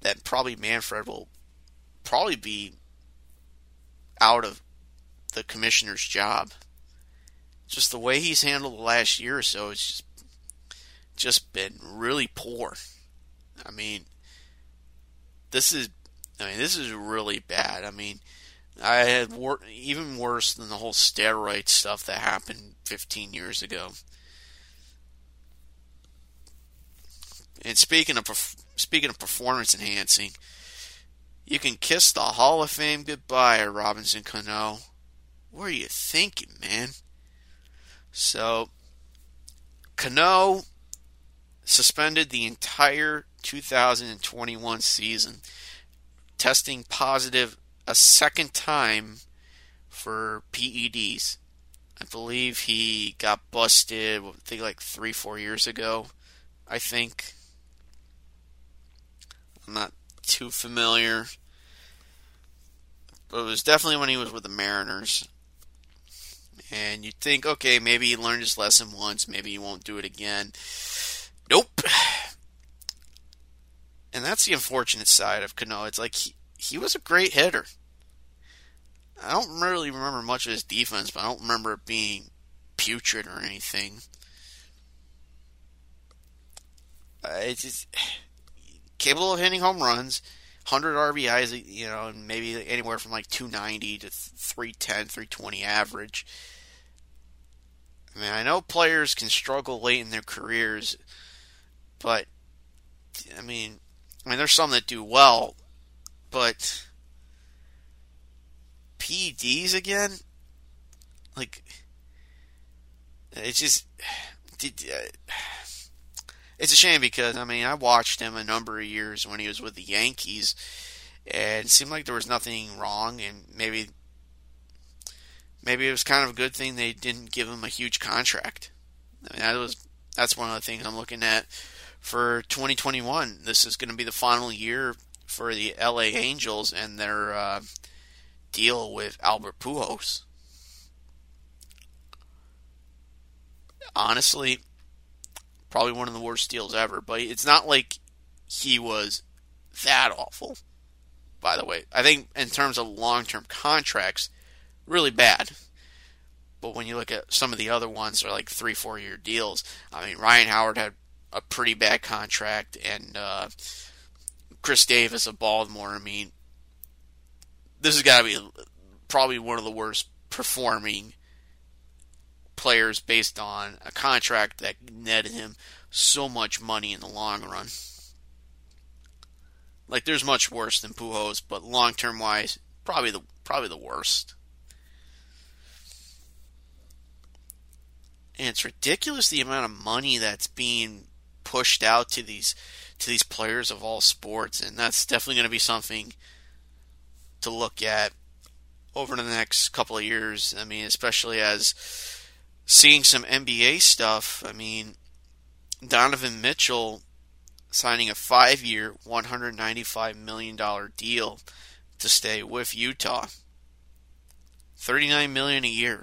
that probably Manfred will probably be out of the commissioner's job. Just the way he's handled the last year or so, it's just just been really poor. I mean, this is I mean, this is really bad. I mean, I had wor- even worse than the whole steroid stuff that happened 15 years ago. And speaking of speaking of performance enhancing, you can kiss the Hall of Fame goodbye, Robinson Cano. What are you thinking, man? So, Cano suspended the entire 2021 season testing positive a second time for PEDs. I believe he got busted, I think like three, four years ago. I think. I'm not too familiar. But it was definitely when he was with the Mariners. And you'd think, okay, maybe he learned his lesson once, maybe he won't do it again. Nope and that's the unfortunate side of Cano. It's like he, he was a great hitter. I don't really remember much of his defense, but I don't remember it being putrid or anything. Uh, it's just, capable of hitting home runs, 100 RBIs, you know, and maybe anywhere from like 290 to 310, 320 average. I mean, I know players can struggle late in their careers, but I mean, I mean, there's some that do well, but PEDs again, like It's just. It's a shame because, I mean, I watched him a number of years when he was with the Yankees, and it seemed like there was nothing wrong, and maybe. Maybe it was kind of a good thing they didn't give him a huge contract. I mean, that was that's one of the things I'm looking at for 2021. This is going to be the final year for the LA Angels and their uh, deal with Albert Pujols. Honestly, probably one of the worst deals ever. But it's not like he was that awful. By the way, I think in terms of long-term contracts, really bad. But when you look at some of the other ones, they're like three, four-year deals. I mean, Ryan Howard had a pretty bad contract, and uh, Chris Davis of Baltimore. I mean, this has got to be probably one of the worst performing players based on a contract that netted him so much money in the long run. Like there's much worse than Pujols, but long term wise, probably the probably the worst. And it's ridiculous the amount of money that's being pushed out to these to these players of all sports, and that's definitely going to be something to look at over the next couple of years. I mean, especially as seeing some NBA stuff. I mean, Donovan Mitchell signing a five-year, $195 million deal to stay with Utah. 39 million a year.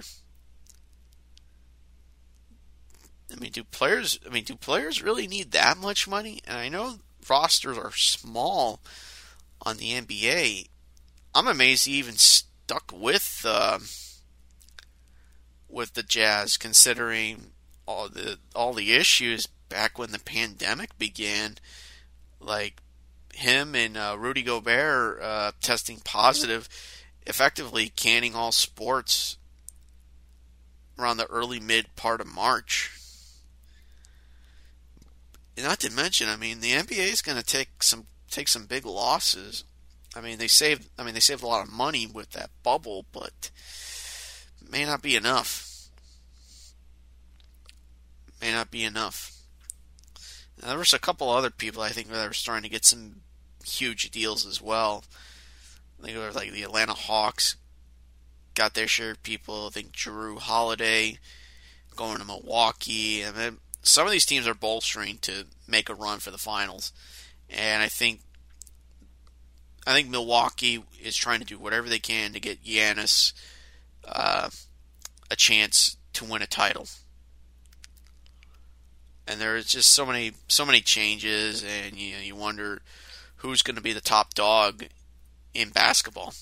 I mean, do players? I mean, do players really need that much money? And I know rosters are small on the NBA. I'm amazed he even stuck with uh, with the Jazz, considering all the all the issues back when the pandemic began, like him and uh, Rudy Gobert uh, testing positive, effectively canning all sports around the early mid part of March. Not to mention, I mean, the NBA is going to take some take some big losses. I mean, they saved. I mean, they saved a lot of money with that bubble, but may not be enough. May not be enough. Now, there was a couple other people I think that were starting to get some huge deals as well. I think it was like the Atlanta Hawks got their share of people. I think Jrue Holiday going to Milwaukee, and then some of these teams are bolstering to make a run for the finals. And I think I think Milwaukee is trying to do whatever they can to get Giannis uh, a chance to win a title. And there's just so many so many changes, and you know, you wonder who's going to be the top dog in basketball.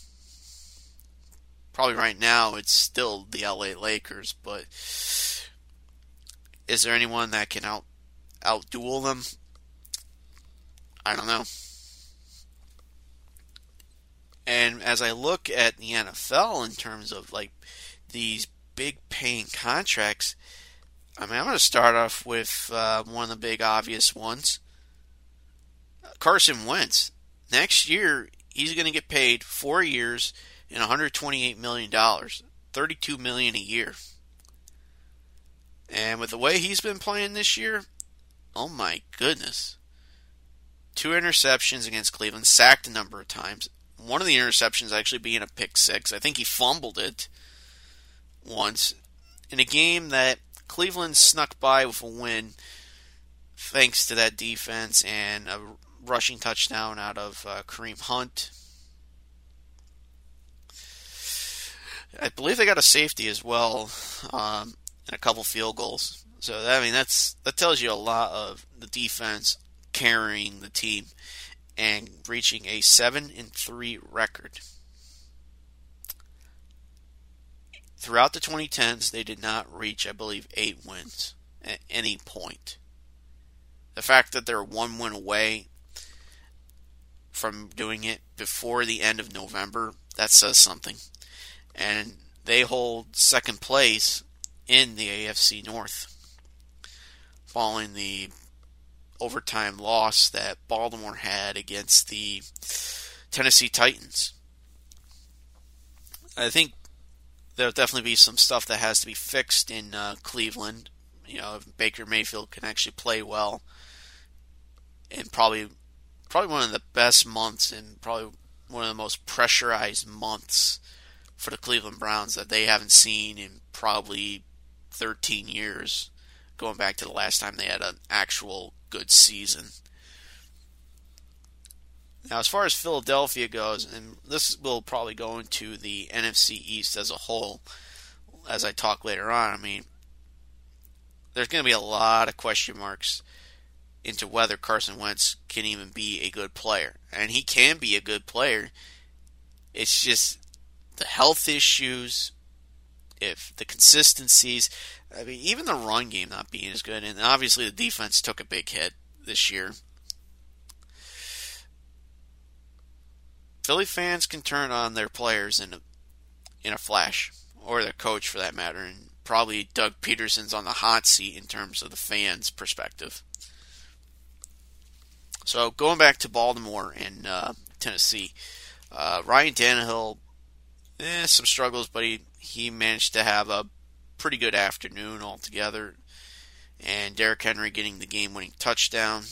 Probably right now it's still the LA Lakers, but is there anyone that can out outduel them? I don't know. And as I look at the NFL in terms of like these big paying contracts, I mean, I'm going to start off with uh, one of the big obvious ones Carson Wentz. Next year, he's going to get paid four years and $128 million, 32 million a year. And with the way he's been playing this year, oh my goodness. Two interceptions against Cleveland, sacked a number of times. One of the interceptions actually being a pick six. I think he fumbled it once in a game that Cleveland snuck by with a win thanks to that defense and a rushing touchdown out of uh, Kareem Hunt. I believe they got a safety as well. Um, and a couple field goals. So that, I mean that's that tells you a lot of the defense carrying the team and reaching a seven and three record. Throughout the 2010s, they did not reach, I believe, eight wins at any point. The fact that they're one win away from doing it before the end of November, that says something. And they hold second place in the AFC North following the overtime loss that Baltimore had against the Tennessee Titans. I think there'll definitely be some stuff that has to be fixed in uh, Cleveland. You know, if Baker Mayfield can actually play well, and probably probably one of the best months and probably one of the most pressurized months for the Cleveland Browns that they haven't seen in probably 13 years, going back to the last time they had an actual good season. Now, as far as Philadelphia goes, and this will probably go into the NFC East as a whole as I talk later on, I mean, there's going to be a lot of question marks into whether Carson Wentz can even be a good player. And he can be a good player. It's just the health issues, if the consistencies, I mean, even the run game not being as good, and obviously the defense took a big hit this year. Philly fans can turn on their players in a in a flash, or their coach for that matter, and probably Doug Pederson's on the hot seat in terms of the fans' perspective. So going back to Baltimore and uh, Tennessee, uh, Ryan Tannehill, eh, some struggles, but he he managed to have a pretty good afternoon altogether. And Derrick Henry getting the game-winning touchdown,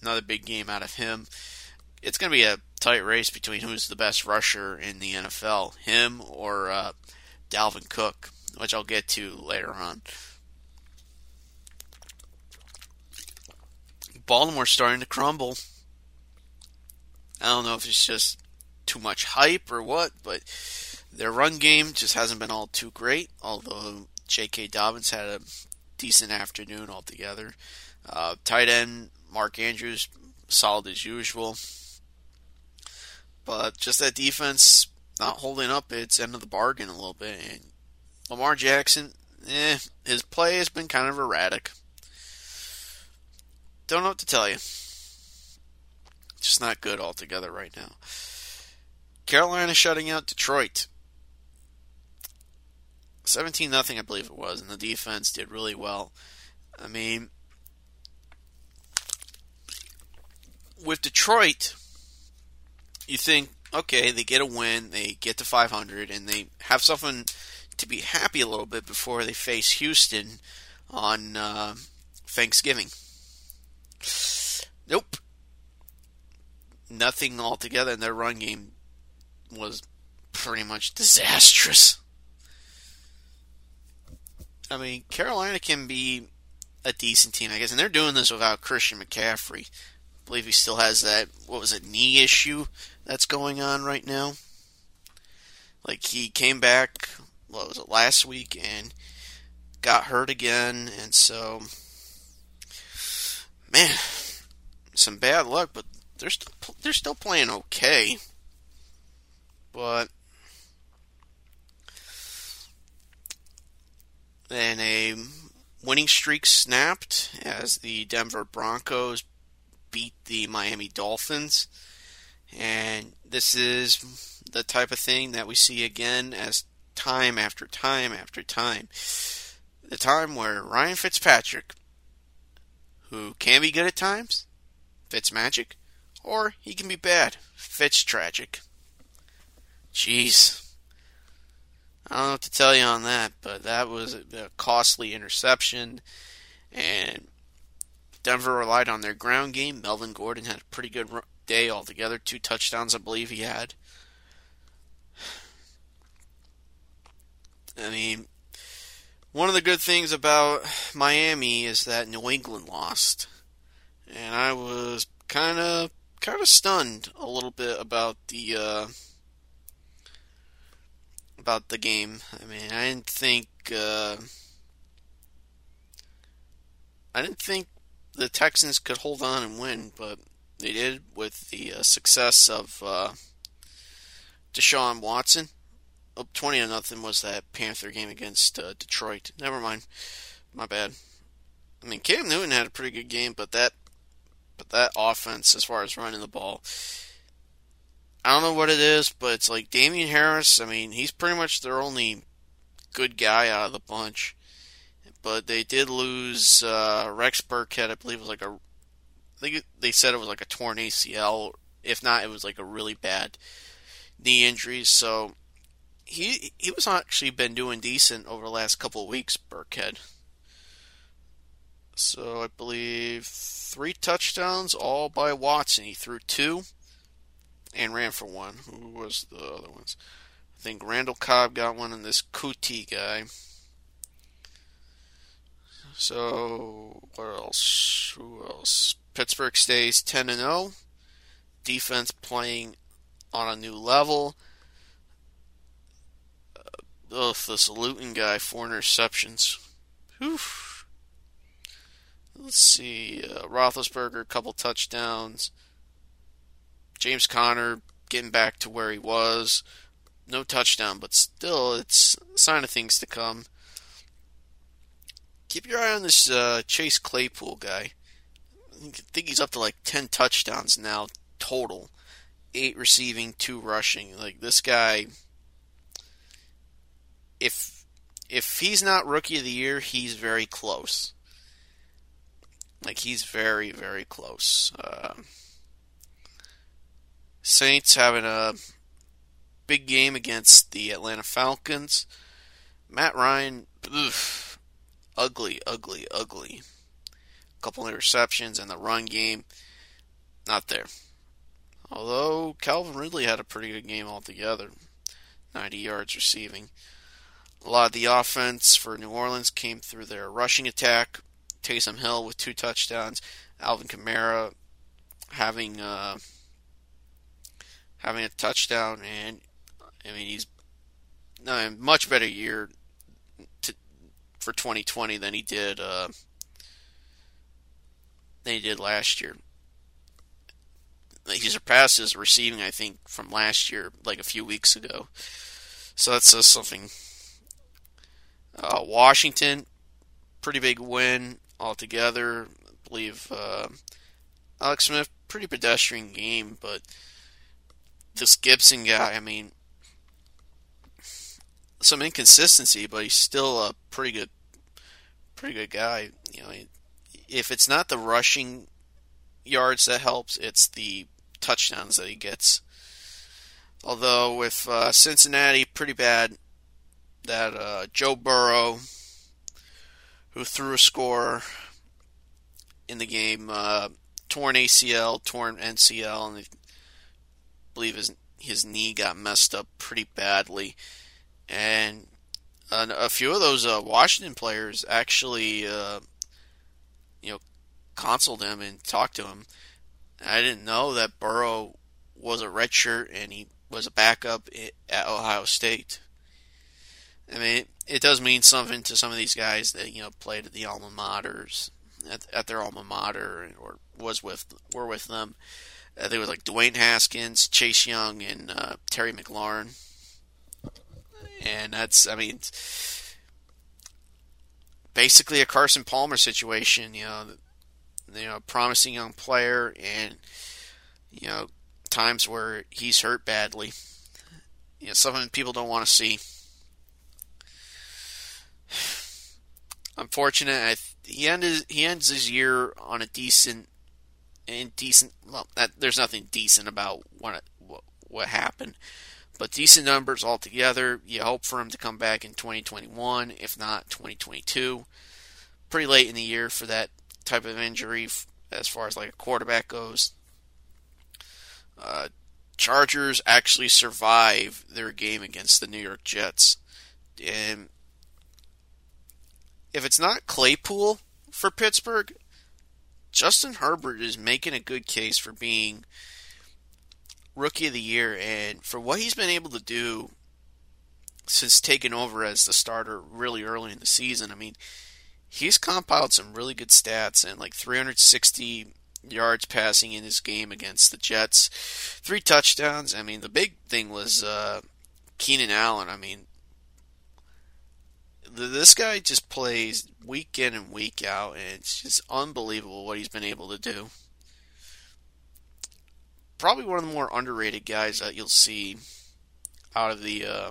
another big game out of him. It's going to be a tight race between who's the best rusher in the NFL, him or uh, Dalvin Cook, which I'll get to later on. Baltimore's starting to crumble. I don't know if it's just too much hype or what, but their run game just hasn't been all too great. Although J.K. Dobbins had a decent afternoon altogether. Uh, tight end Mark Andrews solid as usual, but just that defense not holding up its end of the bargain a little bit. And Lamar Jackson, eh, his play has been kind of erratic. Don't know what to tell you. Just not good altogether right now. Carolina shutting out Detroit. 17 nothing, I believe it was, and the defense did really well. I mean, with Detroit, you think, okay, they get a win, they get to 500, and they have something to be happy a little bit before they face Houston on uh, Thanksgiving. Nope. Nothing altogether, and their run game was pretty much disastrous. I mean, Carolina can be a decent team, I guess, and they're doing this without Christian McCaffrey. I believe he still has that, what was it, knee issue that's going on right now. Like, he came back, what was it, last week, and got hurt again, and so man, some bad luck, but they're still they're still playing okay. But then a winning streak snapped as the Denver Broncos beat the Miami Dolphins. And this is the type of thing that we see again as time after time after time. The time where Ryan Fitzpatrick who can be good at times, Fitz magic, or he can be bad, Fitz tragic. Jeez. I don't know what to tell you on that, but that was a costly interception, and Denver relied on their ground game. Melvin Gordon had a pretty good day altogether, two touchdowns, I believe he had. I mean, one of the good things about Miami is that New England lost, and I was kind of kind of stunned a little bit about the uh, about the game. I mean, I didn't think uh, I didn't think the Texans could hold on and win, but they did with the uh, success of uh, Deshaun Watson up oh, twenty to nothing was that Panther game against uh, Detroit. Never mind, my bad. I mean, Cam Newton had a pretty good game, but that, but that offense, as far as running the ball, I don't know what it is, but it's like Damien Harris. I mean, he's pretty much their only good guy out of the bunch. But they did lose uh, Rex Burkhead. I believe it was like a. I think they said it was like a torn ACL. If not, it was like a really bad knee injury. So he he was actually been doing decent over the last couple of weeks, Burkhead. So I believe three touchdowns, all by Watson. He threw two and ran for one. Who was the other ones? I think Randall Cobb got one, and this Coutee guy. So what else? Who else? Pittsburgh stays 10 and 0. Defense playing on a new level. Uh, ugh, this Luton guy, four interceptions. Whew. Let's see. Uh, Roethlisberger, a couple touchdowns. James Conner getting back to where he was. No touchdown, but still, it's a sign of things to come. Keep your eye on this uh, Chase Claypool guy. I think he's up to like 10 touchdowns now total. 8 receiving, 2 rushing. Like this guy if if he's not rookie of the year, he's very close. Like he's very very close. Uh, Saints having a big game against the Atlanta Falcons. Matt Ryan, oof, ugly, ugly, ugly. A couple interceptions and the run game, not there. Although Calvin Ridley had a pretty good game altogether, 90 yards receiving. A lot of the offense for New Orleans came through their rushing attack. Taysom Hill with two touchdowns. Alvin Kamara having uh, having a touchdown, and I mean he's a much better year to, for 2020 than he did uh, than he did last year. He surpassed his receiving, I think, from last year, like a few weeks ago. So that says something. Uh, Washington, pretty big win altogether. I believe uh, Alex Smith, pretty pedestrian game, but this Gibson guy, I mean, some inconsistency, but he's still a pretty good, pretty good guy. You know, if it's not the rushing yards that helps, it's the touchdowns that he gets. Although with uh, Cincinnati, pretty bad. That uh, Joe Burrow, who threw a score in the game, uh, torn ACL, torn MCL, and believe his his knee got messed up pretty badly. And a few of those uh, Washington players actually, uh, you know, consoled him and talked to him I didn't know that Burrow was a redshirt and he was a backup at Ohio State. I mean, it, it, does mean something to some of these guys that you know played at the alma maters, at, at their alma mater, or was with were with them. Uh, there was like Dwayne Haskins, Chase Young, and uh, Terry McLaurin, and that's I mean, basically a Carson Palmer situation. You know, you know, promising young player, and you know, times where he's hurt badly. You know, something people don't want to see. Unfortunate. I, he ended he ends his year on a decent and decent. Well, that, there's nothing decent about what, what what happened, but decent numbers altogether. You hope for him to come back in 2021, if not 2022. Pretty late in the year for that type of injury as far as like a quarterback goes. Uh, Chargers actually survive their game against the New York Jets. And if it's not Claypool for Pittsburgh, Justin Herbert is making a good case for being rookie of the year and for what he's been able to do since taking over as the starter really early in the season. I mean, he's compiled some really good stats and like 360 yards passing in his game against the Jets, three touchdowns. I mean, the big thing was uh, Keenan Allen. I mean, this guy just plays week in and week out, and it's just unbelievable what he's been able to do. Probably one of the more underrated guys that you'll see out of the uh,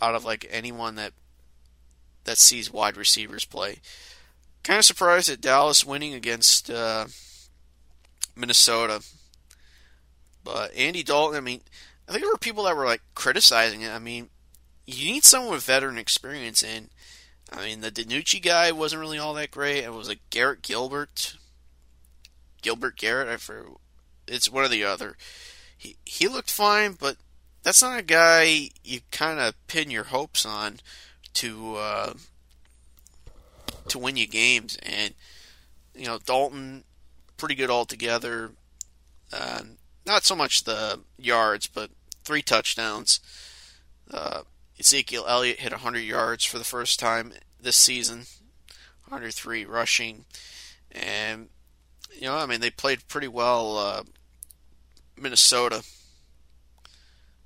out of like anyone that that sees wide receivers play. Kind of surprised at Dallas winning against uh, Minnesota. But Andy Dalton, I mean, I think there were people that were like criticizing it. I mean, you need someone with veteran experience, and I mean, the DiNucci guy wasn't really all that great. It was like Garrett Gilbert, Gilbert Garrett. I for it's one or the other. He he looked fine, but that's not a guy you kind of pin your hopes on to uh, to win you games. And you know, Dalton, pretty good altogether. Uh, not so much the yards, but three touchdowns. Uh, Ezekiel Elliott hit 100 yards for the first time this season, 103 rushing, and you know, I mean, they played pretty well. Uh, Minnesota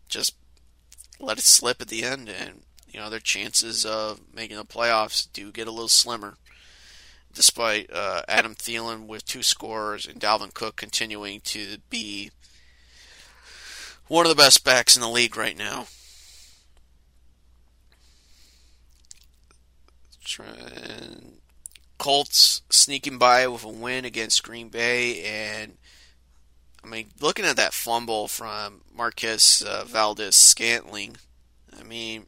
just let it slip at the end, and you know their chances of making the playoffs do get a little slimmer. Despite uh, Adam Thielen with two scores and Dalvin Cook continuing to be one of the best backs in the league right now. Colts sneaking by with a win against Green Bay, and I mean, looking at that fumble from Marquez uh, Valdes Scantling, I mean,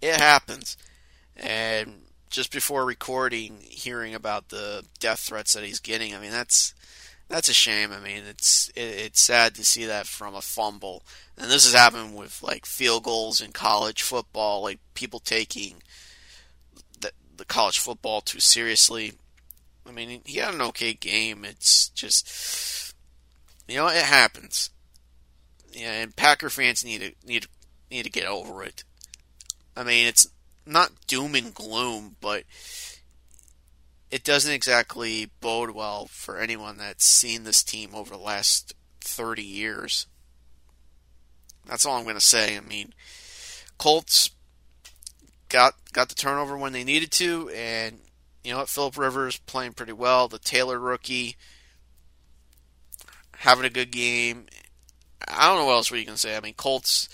it happens. And just before recording, hearing about the death threats that he's getting, I mean, that's that's a shame. I mean, it's it, it's sad to see that from a fumble, and this has happened with like field goals in college football, like people taking the, college football too seriously. I mean, he had an okay game. It's just you know it happens. Yeah, and Packer fans need to need need to get over it. I mean, it's not doom and gloom, but it doesn't exactly bode well for anyone that's seen this team over the last 30 years. That's all I'm going to say. I mean, Colts got got the turnover when they needed to, and you know what? Philip Rivers playing pretty well. The Taylor rookie having a good game. I don't know what else we can say. I mean, Colts.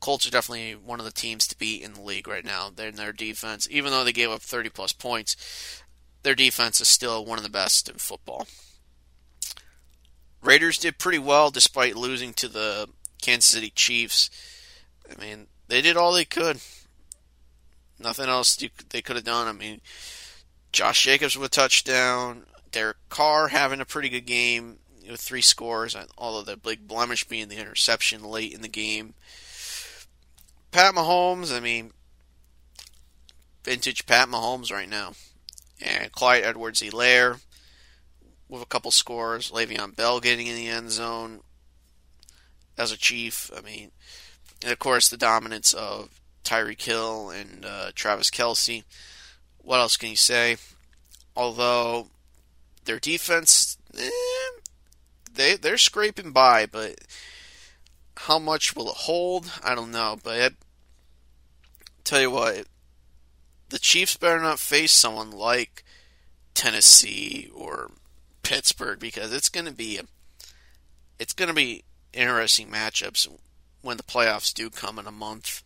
Colts are definitely one of the teams to beat in the league right now. They're in their defense, even though they gave up 30 plus points their defense is still one of the best in football. Raiders did pretty well despite losing to the Kansas City Chiefs. I mean, they did all they could. Nothing else they could have done. I mean, Josh Jacobs with a touchdown. Derek Carr having a pretty good game with three scores, although the big blemish being the interception late in the game. Pat Mahomes, I mean, vintage Pat Mahomes right now and Clyde Edwards Helaire with a couple scores. Le'Veon Bell getting in the end zone as a Chief. I mean, and of course, the dominance of Tyreek Hill and uh, Travis Kelce. What else can you say? Although their defense, eh, they they're scraping by, but how much will it hold? I don't know. But I tell you what, the Chiefs better not face someone like Tennessee or Pittsburgh because it's going to be a, it's going to be interesting matchups when the playoffs do come in a month.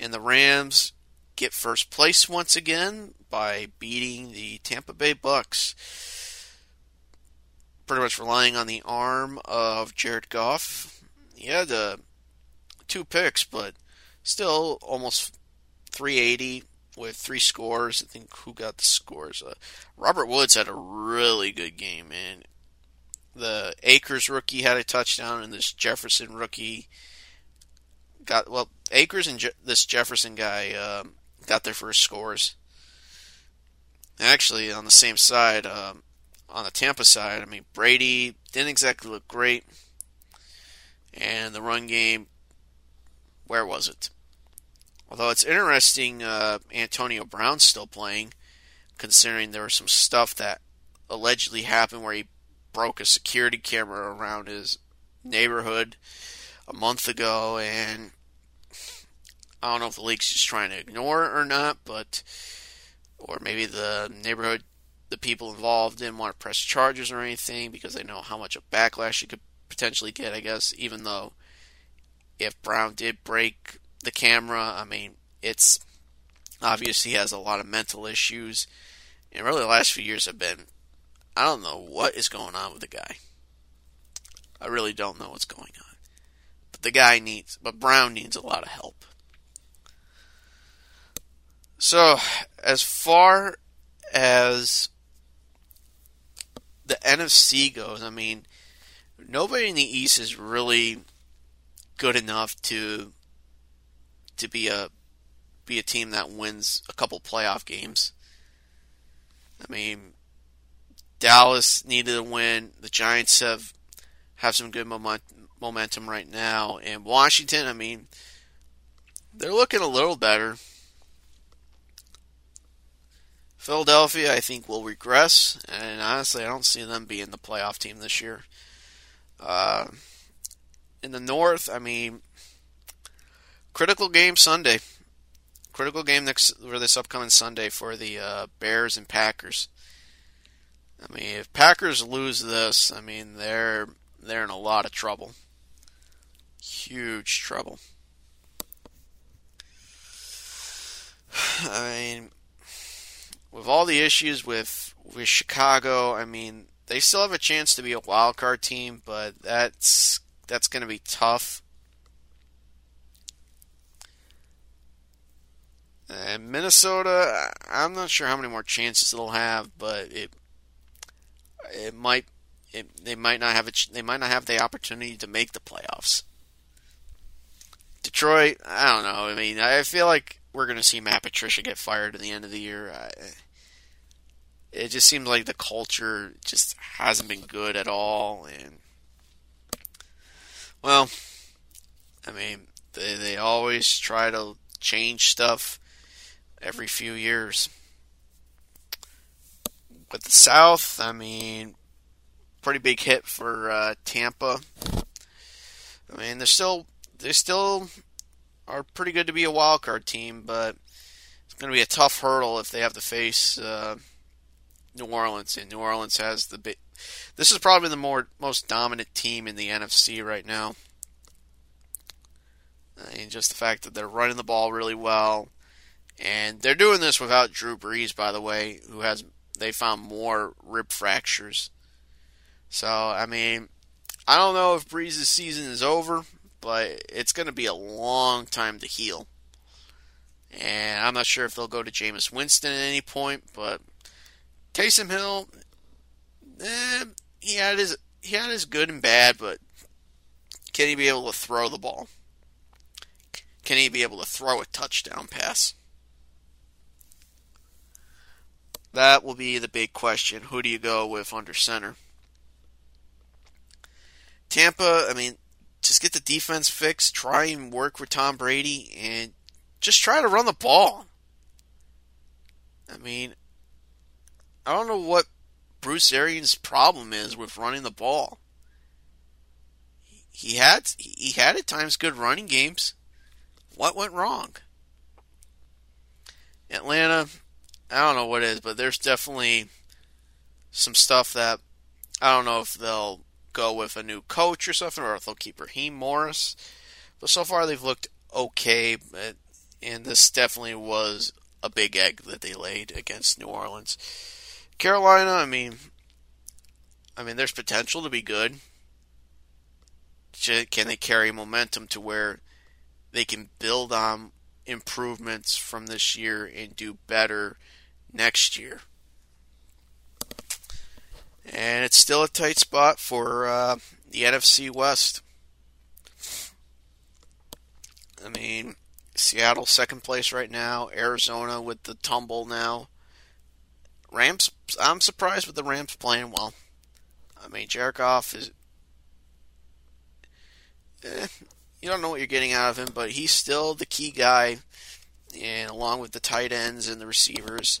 And the Rams get first place once again by beating the Tampa Bay Bucks. Pretty much relying on the arm of Jared Goff. He had uh, two picks, but still almost 380 with three scores. I think who got the scores? Uh, Robert Woods had a really good game, man. The Akers rookie had a touchdown, and this Jefferson rookie got well. Akers and Je- this Jefferson guy um, got their first scores. Actually, on the same side, um, on the Tampa side, I mean Brady didn't exactly look great, and the run game. Where was it? Although it's interesting, uh, Antonio Brown's still playing, considering there was some stuff that allegedly happened where he broke a security camera around his neighborhood a month ago, and I don't know if the league's just trying to ignore it or not, but or maybe the neighborhood, the people involved didn't want to press charges or anything because they know how much of backlash you could potentially get. I guess even though if Brown did break the camera. I mean, it's obvious he has a lot of mental issues. And really, the last few years have been I don't know what is going on with the guy. I really don't know what's going on. But the guy needs, but Brown needs a lot of help. So, as far as the NFC goes, I mean, nobody in the East is really good enough to to be a be a team that wins a couple playoff games. I mean, Dallas needed a win. The Giants have have some good moment, momentum right now, and Washington, I mean, they're looking a little better. Philadelphia, I think, will regress, and honestly, I don't see them being the playoff team this year. Uh, in the North, I mean, critical game Sunday. Critical game next for this upcoming Sunday for the uh, Bears and Packers. I mean, if Packers lose this, I mean they're they're in a lot of trouble. Huge trouble. I mean, with all the issues with with Chicago, I mean, they still have a chance to be a wild card team, but that's that's going to be tough. And Minnesota, I'm not sure how many more chances it'll have, but it it might it, they might not have a, they might not have the opportunity to make the playoffs. Detroit, I don't know. I mean, I feel like we're going to see Matt Patricia get fired at the end of the year. I, it just seems like the culture just hasn't been good at all, and well, I mean, they they always try to change stuff every few years. With the South, I mean, pretty big hit for uh, Tampa. I mean, they're still they still are pretty good to be a wild card team, but it's going to be a tough hurdle if they have to face uh, New Orleans. And New Orleans has the big. This is probably the more most dominant team in the NFC right now. Mean, just the fact that they're running the ball really well, and they're doing this without Drew Brees, by the way, who has they found more rib fractures. So I mean, I don't know if Brees' season is over but it's going to be a long time to heal. And I'm not sure if they'll go to Jameis Winston at any point, but Taysom Hill, eh, he had his he had his good and bad, but can he be able to throw the ball? Can he be able to throw a touchdown pass? That will be the big question. Who do you go with under center? Tampa, I mean, just get the defense fixed, try and work with Tom Brady, and just try to run the ball. I mean, I don't know what Bruce Arians' problem is with running the ball. He had he had at times good running games. What went wrong? Atlanta, I don't know what it is, but there's definitely some stuff that I don't know if they'll go with a new coach or something, or if they'll keep Raheem Morris. But so far they've looked okay, and this definitely was a big egg that they laid against New Orleans. Carolina, I mean, I mean, there's potential to be good. Can they carry momentum to where they can build on improvements from this year and do better next year? And it's still a tight spot for uh, the NFC West. I mean, Seattle second place right now. Arizona with the tumble now. Rams. I'm surprised with the Rams playing well. I mean, Jared Goff is. Eh, you don't know what you're getting out of him, but he's still the key guy, and along with the tight ends and the receivers.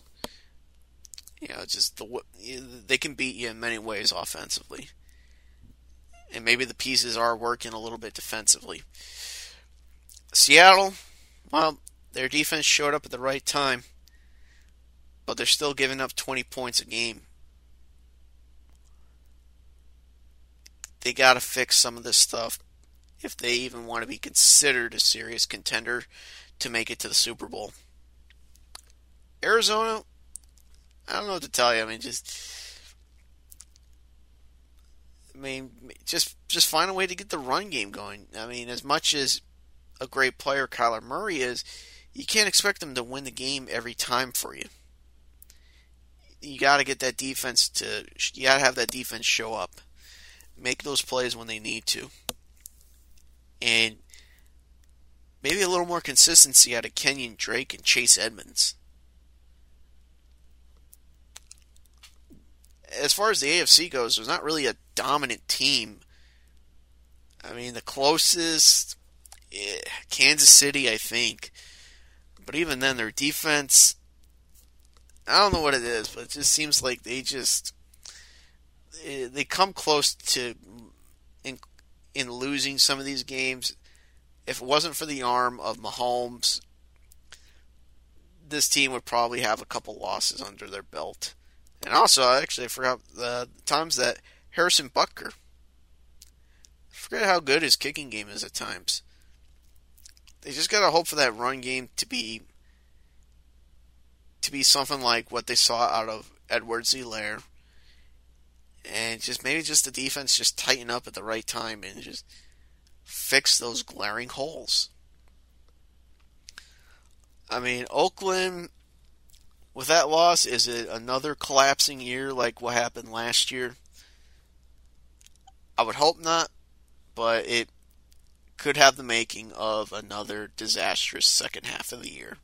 You know, just the they can beat you in many ways offensively, and maybe the pieces are working a little bit defensively. Seattle, well, their defense showed up at the right time, but they're still giving up 20 points a game. They got to fix some of this stuff if they even want to be considered a serious contender to make it to the Super Bowl. Arizona, I don't know what to tell you. I mean, just I mean, just just find a way to get the run game going. I mean, as much as a great player Kyler Murray is, you can't expect him to win the game every time for you. You got to get that defense to you got to have that defense show up. Make those plays when they need to. And maybe a little more consistency out of Kenyon Drake and Chase Edmonds. As far as the AFC goes, there's not really a dominant team. I mean, the closest, eh, Kansas City, I think. But even then, their defense, I don't know what it is, but it just seems like they just eh, they come close to in, in losing some of these games. If it wasn't for the arm of Mahomes, this team would probably have a couple losses under their belt. And also, I actually, forgot the times that Harrison Butker. I forget how good his kicking game is at times. They just gotta hope for that run game to be to be something like what they saw out of Edwards-Helaire. And just maybe just the defense just tighten up at the right time and just fix those glaring holes. I mean, Oakland with that loss, is it another collapsing year like what happened last year? I would hope not, but it could have the making of another disastrous second half of the year.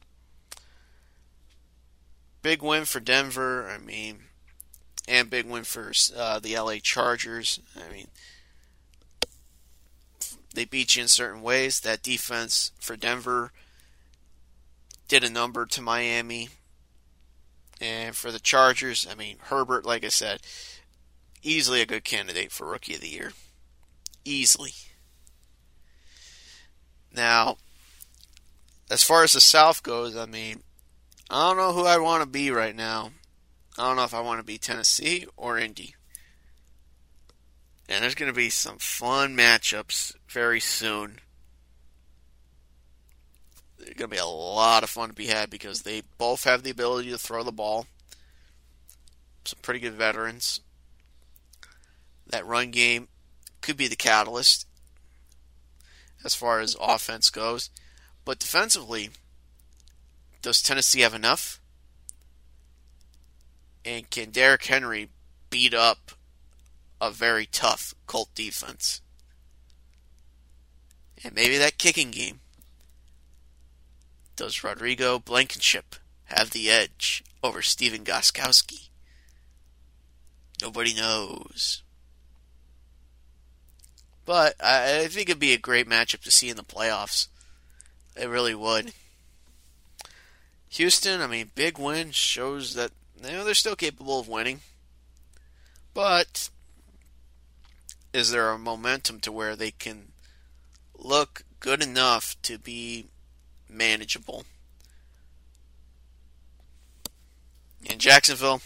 Big win for Denver, I mean, and big win for uh, the LA Chargers. I mean, they beat you in certain ways. That defense for Denver did a number to Miami. And for the Chargers, I mean, Herbert, like I said, easily a good candidate for Rookie of the Year. Easily. Now, as far as the South goes, I mean, I don't know who I want to be right now. I don't know if I want to be Tennessee or Indy. And there's going to be some fun matchups very soon going to be a lot of fun to be had because they both have the ability to throw the ball. Some pretty good veterans. That run game could be the catalyst as far as offense goes. But defensively, does Tennessee have enough? And can Derrick Henry beat up a very tough Colt defense? And maybe that kicking game does Rodrigo Blankenship have the edge over Stephen Gostkowski? Nobody knows. But I, I think it'd be a great matchup to see in the playoffs. It really would. Houston, I mean, big win shows that you know they're still capable of winning. But is there a momentum to where they can look good enough to be manageable. In Jacksonville,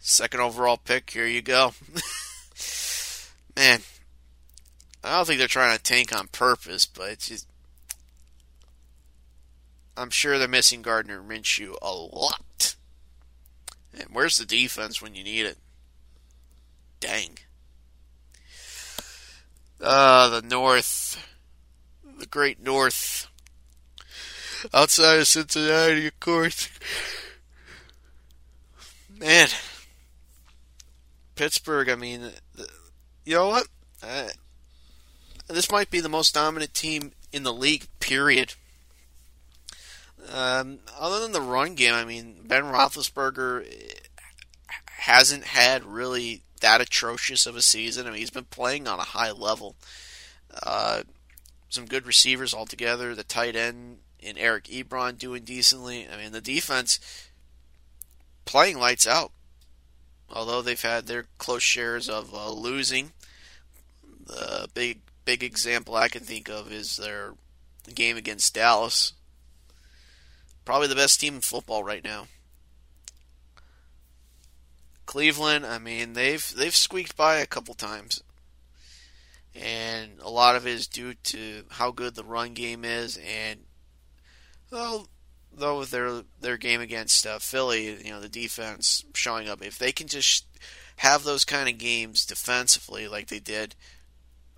second overall pick, here you go. Man, I don't think they're trying to tank on purpose, but just. I'm sure they're missing Gardner Minshew a lot. And where's the defense when you need it? Dang. Uh, the North the great north. Outside of Cincinnati, of course. Man. Pittsburgh, I mean, you know what? Uh, this might be the most dominant team in the league, period. Um, other than the run game, I mean, Ben Roethlisberger hasn't had really that atrocious of a season. I mean, he's been playing on a high level. Uh, some good receivers altogether. The tight end in Eric Ebron doing decently. I mean, the defense playing lights out. Although they've had their close shares of uh, losing, the big big example I can think of is their game against Dallas. Probably the best team in football right now. Cleveland, I mean, they've they've squeaked by a couple times and a lot of it is due to how good the run game is and well though their their game against uh, Philly, you know the defense showing up. If they can just have those kind of games defensively like they did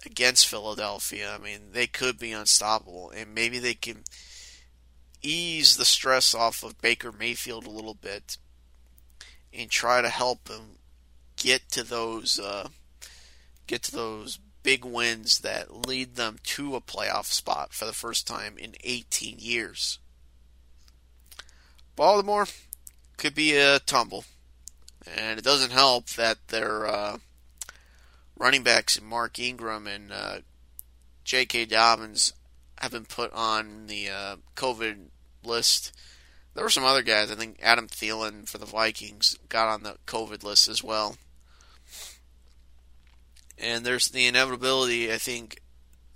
against Philadelphia, I mean they could be unstoppable, and maybe they can ease the stress off of Baker Mayfield a little bit and try to help him get to those uh, get to those big wins that lead them to a playoff spot for the first time in 18 years. Baltimore could be a tumble, and it doesn't help that their uh, running backs Mark Ingram and uh, J.K. Dobbins have been put on the uh, COVID list. There were some other guys. I think Adam Thielen for the Vikings got on the COVID list as well. And there's the inevitability. I think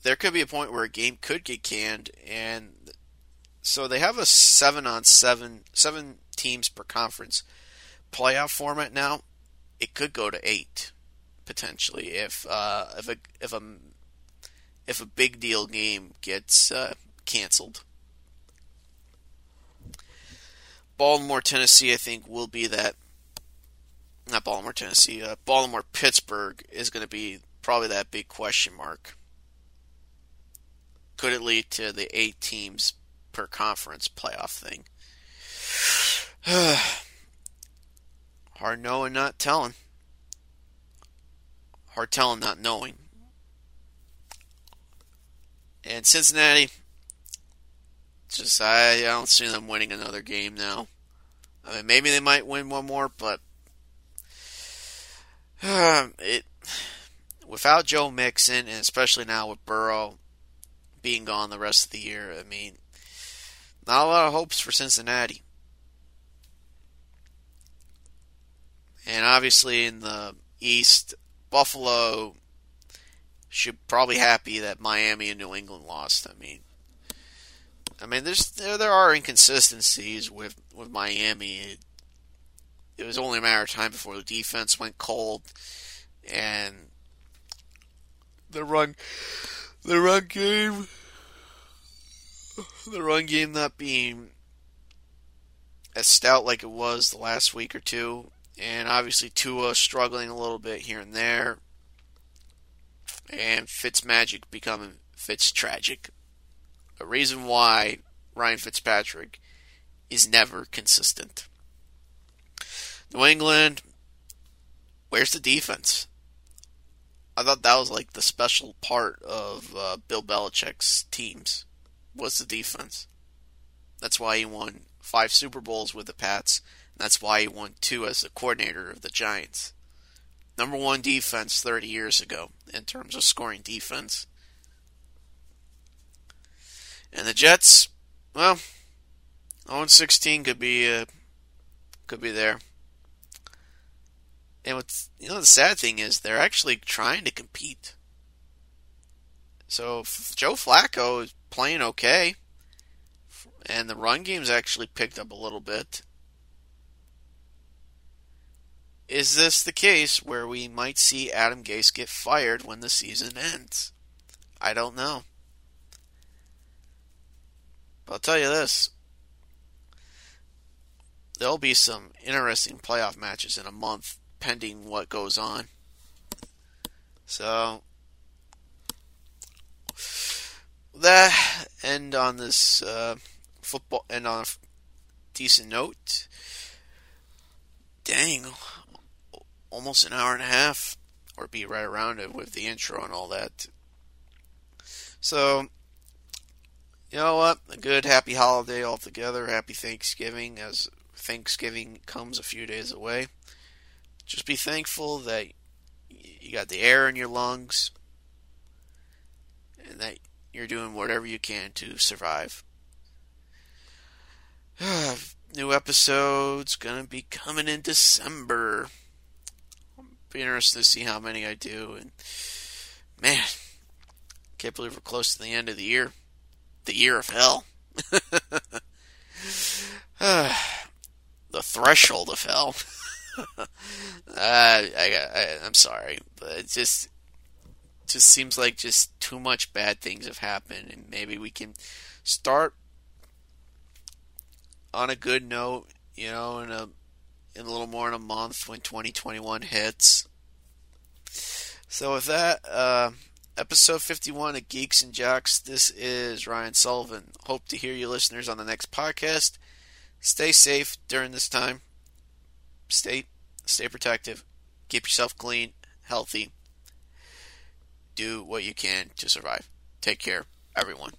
there could be a point where a game could get canned, and so they have a seven on seven, seven teams per conference playoff format now. It could go to eight potentially if uh, if a if a if a big deal game gets uh, canceled. Baltimore, Tennessee, I think will be that. Not Baltimore, Tennessee. Uh, Baltimore, Pittsburgh is going to be probably that big question mark. Could it lead to the eight teams per conference playoff thing? Hard knowing, not telling. Hard telling, not knowing. And Cincinnati, just I, I don't see them winning another game now. I mean, maybe they might win one more, but Um, it without Joe Mixon, and especially now with Burrow being gone the rest of the year, I mean, not a lot of hopes for Cincinnati. And obviously in the East, Buffalo should probably happy that Miami and New England lost. I mean, I mean, there's there, there are inconsistencies with with Miami. It was only a matter of time before the defense went cold, and the run, the run game, the run game not being as stout like it was the last week or two, and obviously Tua struggling a little bit here and there, and Fitz magic becoming Fitz tragic a reason why Ryan Fitzpatrick is never consistent. New England, where's the defense? I thought that was like the special part of uh, Bill Belichick's teams was the defense. That's why he won five Super Bowls with the Pats. And that's why he won two as the coordinator of the Giants. Number one defense 30 years ago in terms of scoring defense. And the Jets, well, 0 16 could be uh, could be there. And what's you know the sad thing is they're actually trying to compete. So Joe Flacco is playing okay, and the run game's actually picked up a little bit. Is this the case where we might see Adam Gase get fired when the season ends? I don't know. But I'll tell you this there'll be some interesting playoff matches in a month, pending what goes on. So, that end on this uh, football, and on a decent note. Dang, almost an hour and a half, or be right around it with the intro and all that. So, you know what? A good happy holiday altogether. Happy Thanksgiving as Thanksgiving comes a few days away. Just be thankful that you got the air in your lungs and that you're doing whatever you can to survive. New episodes gonna be coming in December. Be interested to see how many I do and man, can't believe we're close to the end of the year the year of hell. the threshold of hell. uh, I, I, I'm sorry, but it just just seems like just too much bad things have happened, and maybe we can start on a good note, you know, in a in a little more than a month when 2021 hits. So with that, uh, episode 51 of Geeks and Jocks. This is Ryan Sullivan. Hope to hear you listeners on the next podcast. Stay safe during this time. Stay stay protective. Keep yourself clean, healthy. Do what you can to survive. Take care, everyone.